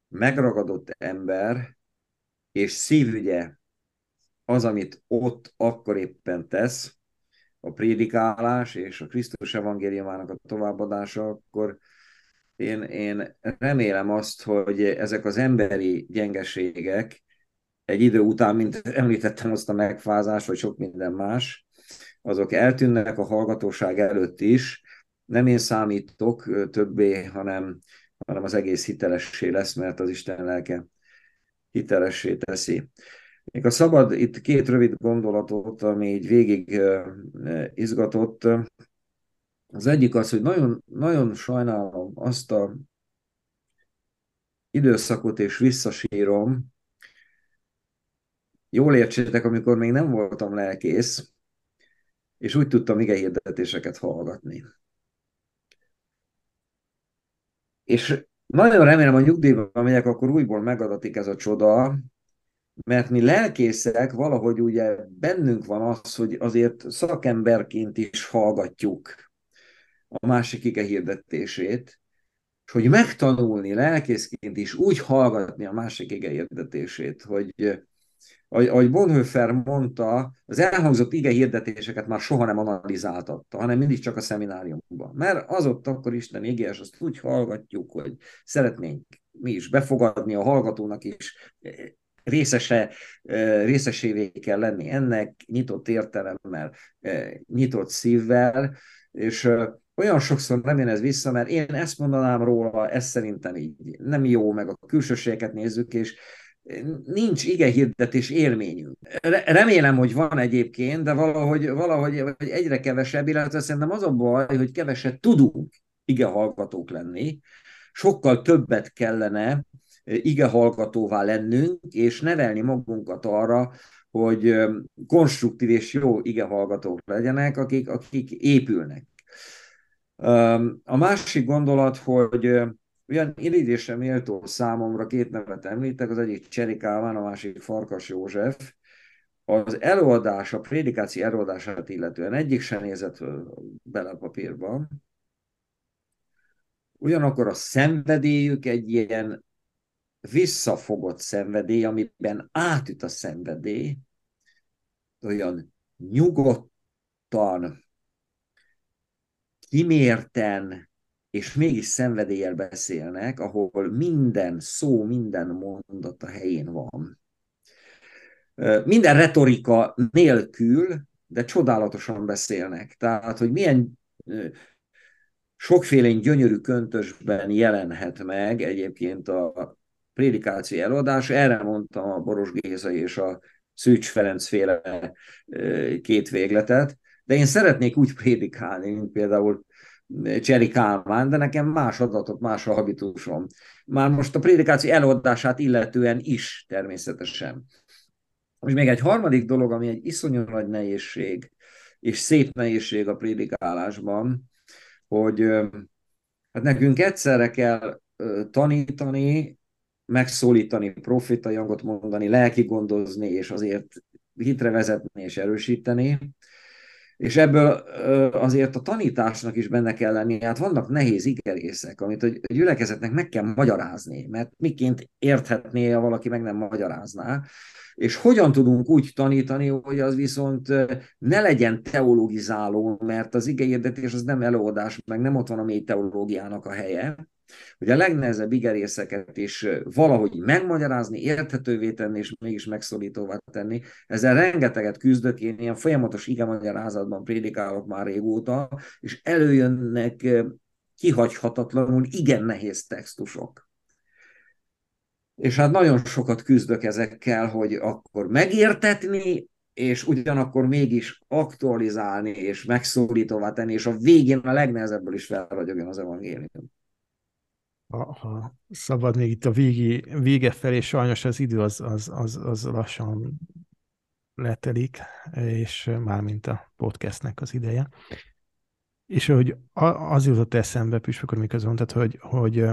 megragadott ember, és szívügye az, amit ott akkor éppen tesz, a prédikálás és a Krisztus evangéliumának a továbbadása, akkor én, én remélem azt, hogy ezek az emberi gyengeségek egy idő után, mint említettem azt a megfázás, vagy sok minden más, azok eltűnnek a hallgatóság előtt is. Nem én számítok többé, hanem, hanem az egész hitelessé lesz, mert az Isten lelke hitelessé teszi. Még a szabad itt két rövid gondolatot, ami így végig izgatott. Az egyik az, hogy nagyon, nagyon sajnálom azt a időszakot, és visszasírom, jól értsétek, amikor még nem voltam lelkész, és úgy tudtam ige hirdetéseket hallgatni. És nagyon remélem, hogy nyugdíjban megyek, akkor újból megadatik ez a csoda, mert mi lelkészek valahogy ugye bennünk van az, hogy azért szakemberként is hallgatjuk a másik ige hirdetését, és hogy megtanulni lelkészként is úgy hallgatni a másik ige hirdetését, hogy ahogy, Bonhoeffer mondta, az elhangzott ige hirdetéseket már soha nem analizáltatta, hanem mindig csak a szemináriumban. Mert az ott akkor Isten igés, azt úgy hallgatjuk, hogy szeretnénk mi is befogadni a hallgatónak is, részese, részesévé kell lenni ennek, nyitott értelemmel, nyitott szívvel, és olyan sokszor nem jön ez vissza, mert én ezt mondanám róla, ez szerintem így nem jó, meg a külsőségeket nézzük, és nincs ige hirdetés élményünk. Remélem, hogy van egyébként, de valahogy, valahogy egyre kevesebb, illetve szerintem az a baj, hogy keveset tudunk ige hallgatók lenni, sokkal többet kellene ige hallgatóvá lennünk, és nevelni magunkat arra, hogy konstruktív és jó ige hallgatók legyenek, akik, akik épülnek. A másik gondolat, hogy olyan irigysre méltó számomra két nevet említek, az egyik Cseri Kálmán, a másik Farkas József, az előadás, a prédikáció előadását illetően egyik sem nézett bele a papírba. Ugyanakkor a szenvedélyük egy ilyen visszafogott szenvedély, amiben átüt a szenvedély, olyan nyugodtan, kimérten, és mégis szenvedéllyel beszélnek, ahol minden szó, minden mondat a helyén van. Minden retorika nélkül, de csodálatosan beszélnek. Tehát, hogy milyen sokféle gyönyörű köntösben jelenhet meg egyébként a prédikáció előadás. Erre mondtam a Boros Géza és a Szűcs Ferenc féle két végletet. De én szeretnék úgy prédikálni, mint például Cseri Kálmán, de nekem más adatok, más a habitusom. Már most a prédikáció előadását illetően is természetesen. És még egy harmadik dolog, ami egy iszonyú nagy nehézség, és szép nehézség a prédikálásban, hogy hát nekünk egyszerre kell tanítani, megszólítani, profitai hangot mondani, lelki gondozni, és azért hitre vezetni és erősíteni, és ebből azért a tanításnak is benne kell lenni. Hát vannak nehéz igerészek, amit a gyülekezetnek meg kell magyarázni, mert miként érthetné, ha valaki meg nem magyarázná. És hogyan tudunk úgy tanítani, hogy az viszont ne legyen teologizáló, mert az igehirdetés az nem előadás, meg nem ott van a mély teológiának a helye, hogy a legnehezebb igerészeket is valahogy megmagyarázni, érthetővé tenni, és mégis megszólítóvá tenni. Ezzel rengeteget küzdök, én ilyen folyamatos igemagyarázatban prédikálok már régóta, és előjönnek kihagyhatatlanul igen nehéz textusok. És hát nagyon sokat küzdök ezekkel, hogy akkor megértetni, és ugyanakkor mégis aktualizálni, és megszólítóvá tenni, és a végén a legnehezebből is felragyogjon az evangélium ha, ha szabad még itt a végi, vége felé, sajnos az idő az, az, az, az lassan letelik, és mármint a podcastnek az ideje. És hogy az jutott eszembe, Püspök miközben mondtad, hogy, hogy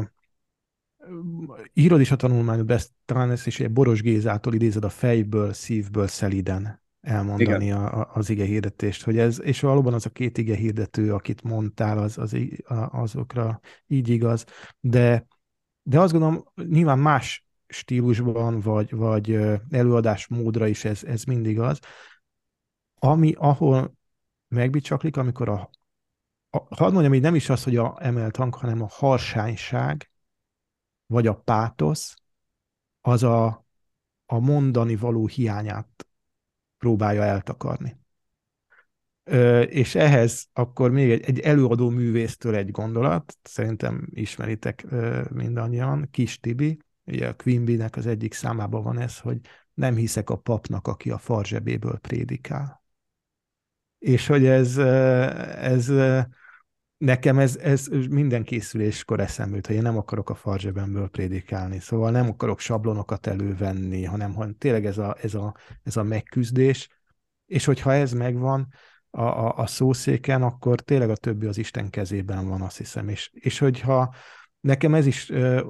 írod is a tanulmányod, ezt, talán ezt is egy Boros Gézától idézed a fejből, szívből, szeliden elmondani a, az ige hirdetést, hogy ez, és valóban az a két ige hirdető, akit mondtál, az, az, azokra így igaz, de, de azt gondolom, nyilván más stílusban, vagy, vagy előadás módra is ez, ez mindig az, ami, ahol megbicsaklik, amikor a, a hadd mondjam, hogy nem is az, hogy a emelt hang, hanem a harsányság, vagy a pátosz, az a, a mondani való hiányát próbálja eltakarni. Ö, és ehhez akkor még egy, egy előadó művésztől egy gondolat, szerintem ismeritek ö, mindannyian, Kis Tibi, ugye a Quimby-nek az egyik számában van ez, hogy nem hiszek a papnak, aki a farzsebéből prédikál. És hogy ez, ez nekem ez, ez minden készüléskor eszembe jut, hogy én nem akarok a farzsebemből prédikálni, szóval nem akarok sablonokat elővenni, hanem, hanem tényleg ez a, ez, a, ez a megküzdés, és hogyha ez megvan a, a, a szószéken, akkor tényleg a többi az Isten kezében van, azt hiszem, és, és hogyha nekem ez is uh,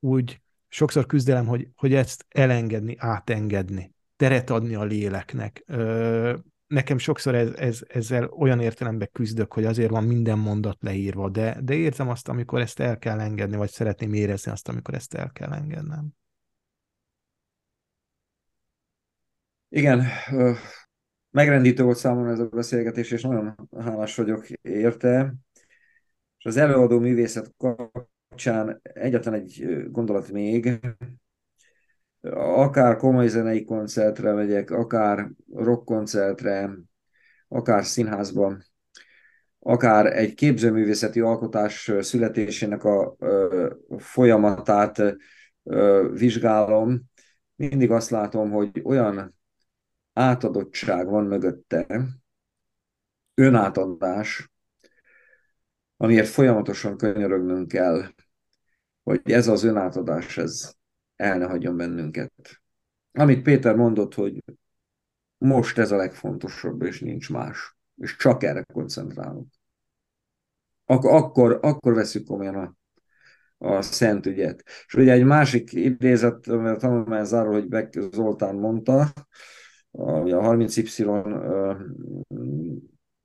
úgy sokszor küzdelem, hogy, hogy ezt elengedni, átengedni, teret adni a léleknek, uh, nekem sokszor ez, ez, ezzel olyan értelemben küzdök, hogy azért van minden mondat leírva, de, de érzem azt, amikor ezt el kell engedni, vagy szeretném érezni azt, amikor ezt el kell engednem. Igen, megrendítő volt számomra ez a beszélgetés, és nagyon hálás vagyok érte. És az előadó művészet kapcsán egyetlen egy gondolat még, akár komoly zenei koncertre megyek, akár rock koncertre, akár színházban, akár egy képzőművészeti alkotás születésének a folyamatát vizsgálom, mindig azt látom, hogy olyan átadottság van mögötte, önátadás, amiért folyamatosan könyörögnünk kell, hogy ez az önátadás, ez el ne hagyjon bennünket. Amit Péter mondott, hogy most ez a legfontosabb, és nincs más. És csak erre koncentrálunk. Ak- akkor, akkor veszük komolyan a, a szent ügyet. És ugye egy másik idézet, a tanulmány záró, hogy Beck Zoltán mondta, a, a 30Y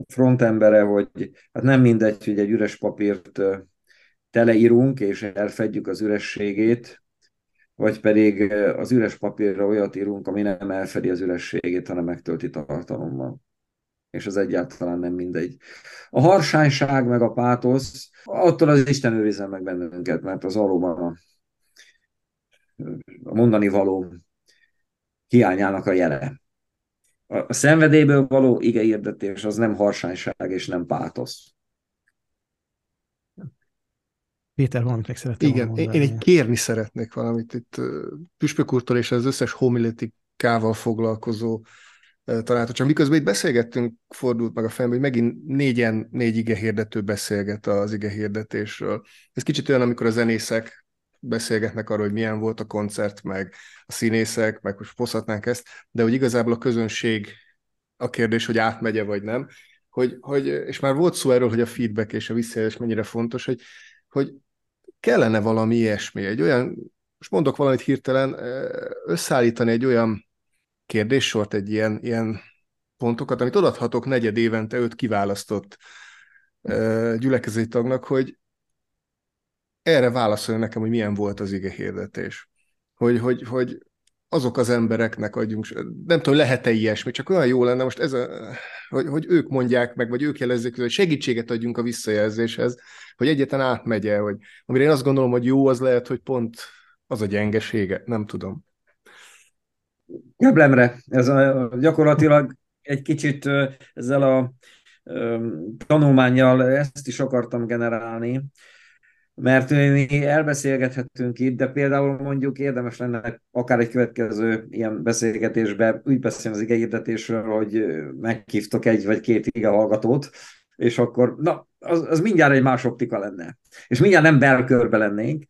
frontembere, hogy hát nem mindegy, hogy egy üres papírt teleírunk, és elfedjük az ürességét, vagy pedig az üres papírra olyat írunk, ami nem elfedi az ürességét, hanem megtölti tartalommal. És az egyáltalán nem mindegy. A harsányság meg a pátosz, attól az Isten őrizzen meg bennünket, mert az valóban a, a mondani való hiányának a jele. A, a szenvedélyből való igeirdetés az nem harsányság és nem pátosz. Péter, valamit meg szeretném Igen, én, én egy kérni szeretnék valamit itt Püspök úrtól és az összes homiletikával foglalkozó tanácsa. Miközben itt beszélgettünk, fordult meg a fejembe, hogy megint négyen, négy ige hirdető beszélget az ige hirdetésről. Ez kicsit olyan, amikor a zenészek beszélgetnek arról, hogy milyen volt a koncert, meg a színészek, meg most hozhatnánk ezt, de hogy igazából a közönség a kérdés, hogy átmegye vagy nem, hogy, hogy, és már volt szó erről, hogy a feedback és a visszajelzés mennyire fontos, hogy, hogy kellene valami ilyesmi, egy olyan, most mondok valamit hirtelen, összeállítani egy olyan kérdéssort, egy ilyen, ilyen pontokat, amit odaadhatok negyed évente öt kiválasztott gyülekezeti tagnak, hogy erre válaszoljon nekem, hogy milyen volt az ige hirdetés. Hogy, hogy, hogy azok az embereknek adjunk, nem tudom, lehet-e ilyesmi, csak olyan jó lenne most ez a, hogy, hogy ők mondják meg, vagy ők jelezzék, hogy segítséget adjunk a visszajelzéshez, hogy egyetlen átmegye, hogy amire én azt gondolom, hogy jó, az lehet, hogy pont az a gyengesége, nem tudom. Geblemre, ez a, gyakorlatilag egy kicsit ezzel a tanulmányjal ezt is akartam generálni, mert mi elbeszélgethetünk itt, de például mondjuk érdemes lenne akár egy következő ilyen beszélgetésbe úgy beszélni az igehirdetésről, hogy meghívtok egy vagy két ige hallgatót, és akkor, na, az, az mindjárt egy más optika lenne. És mindjárt nem belkörbe lennénk.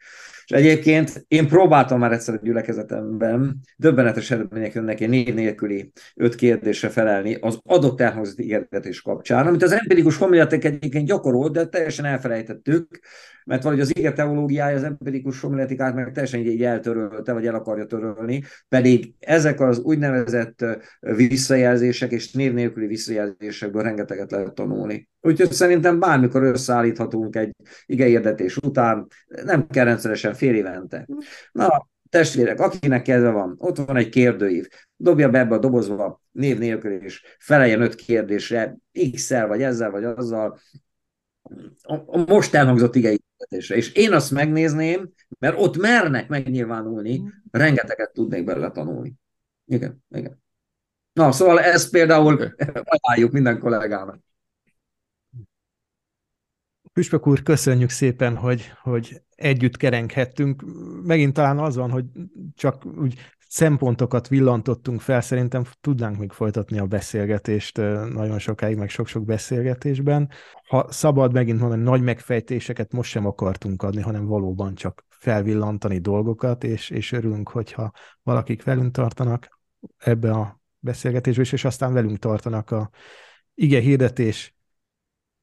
És egyébként én próbáltam már egyszer a gyülekezetemben, döbbenetes eredmények jönnek egy név nélküli öt kérdésre felelni az adott elhangzott ígéretés kapcsán, amit az empirikus homiletek egyébként gyakorolt, de teljesen elfelejtettük, mert valahogy az ige teológiája az empirikus homiletikát meg teljesen így eltörölte, vagy el akarja törölni, pedig ezek az úgynevezett visszajelzések és név nélküli visszajelzésekből rengeteget lehet tanulni. Úgyhogy szerintem bármikor összeállíthatunk egy igeérdetés után, nem kell rendszeresen fél évente. Na, testvérek, akinek kedve van, ott van egy kérdőív, dobja be ebbe a dobozba név nélkül, és feleljen öt kérdésre, x-el, vagy ezzel, vagy azzal, a most elhangzott igeítésre. És én azt megnézném, mert ott mernek megnyilvánulni, rengeteget tudnék belőle tanulni. Igen, igen. Na, szóval ezt például ajánljuk minden kollégának. Püspök úr, köszönjük szépen, hogy, hogy együtt kerenghettünk. Megint talán az van, hogy csak úgy szempontokat villantottunk fel, szerintem tudnánk még folytatni a beszélgetést nagyon sokáig, meg sok-sok beszélgetésben. Ha szabad megint mondani, nagy megfejtéseket most sem akartunk adni, hanem valóban csak felvillantani dolgokat, és, és örülünk, hogyha valakik velünk tartanak ebbe a beszélgetésbe, és, aztán velünk tartanak a ige hirdetés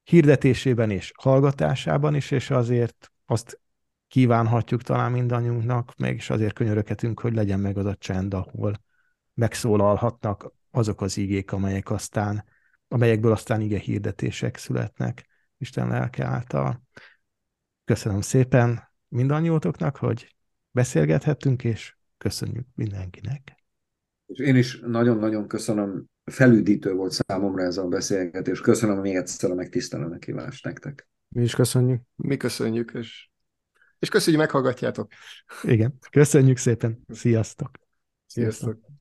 hirdetésében és hallgatásában is, és azért azt kívánhatjuk talán mindannyiunknak, mégis azért könyöröketünk, hogy legyen meg az a csend, ahol megszólalhatnak azok az igék, amelyek aztán, amelyekből aztán ige hirdetések születnek Isten lelke által. Köszönöm szépen mindannyiótoknak, hogy beszélgethettünk, és köszönjük mindenkinek. És én is nagyon-nagyon köszönöm, felüdítő volt számomra ez a beszélgetés. Köszönöm még egyszer a megtisztelő meghívást nektek. Mi is köszönjük. Mi köszönjük, és és köszönjük, hogy meghallgatjátok. Igen, köszönjük szépen. Sziasztok. Sziasztok. Sziasztok.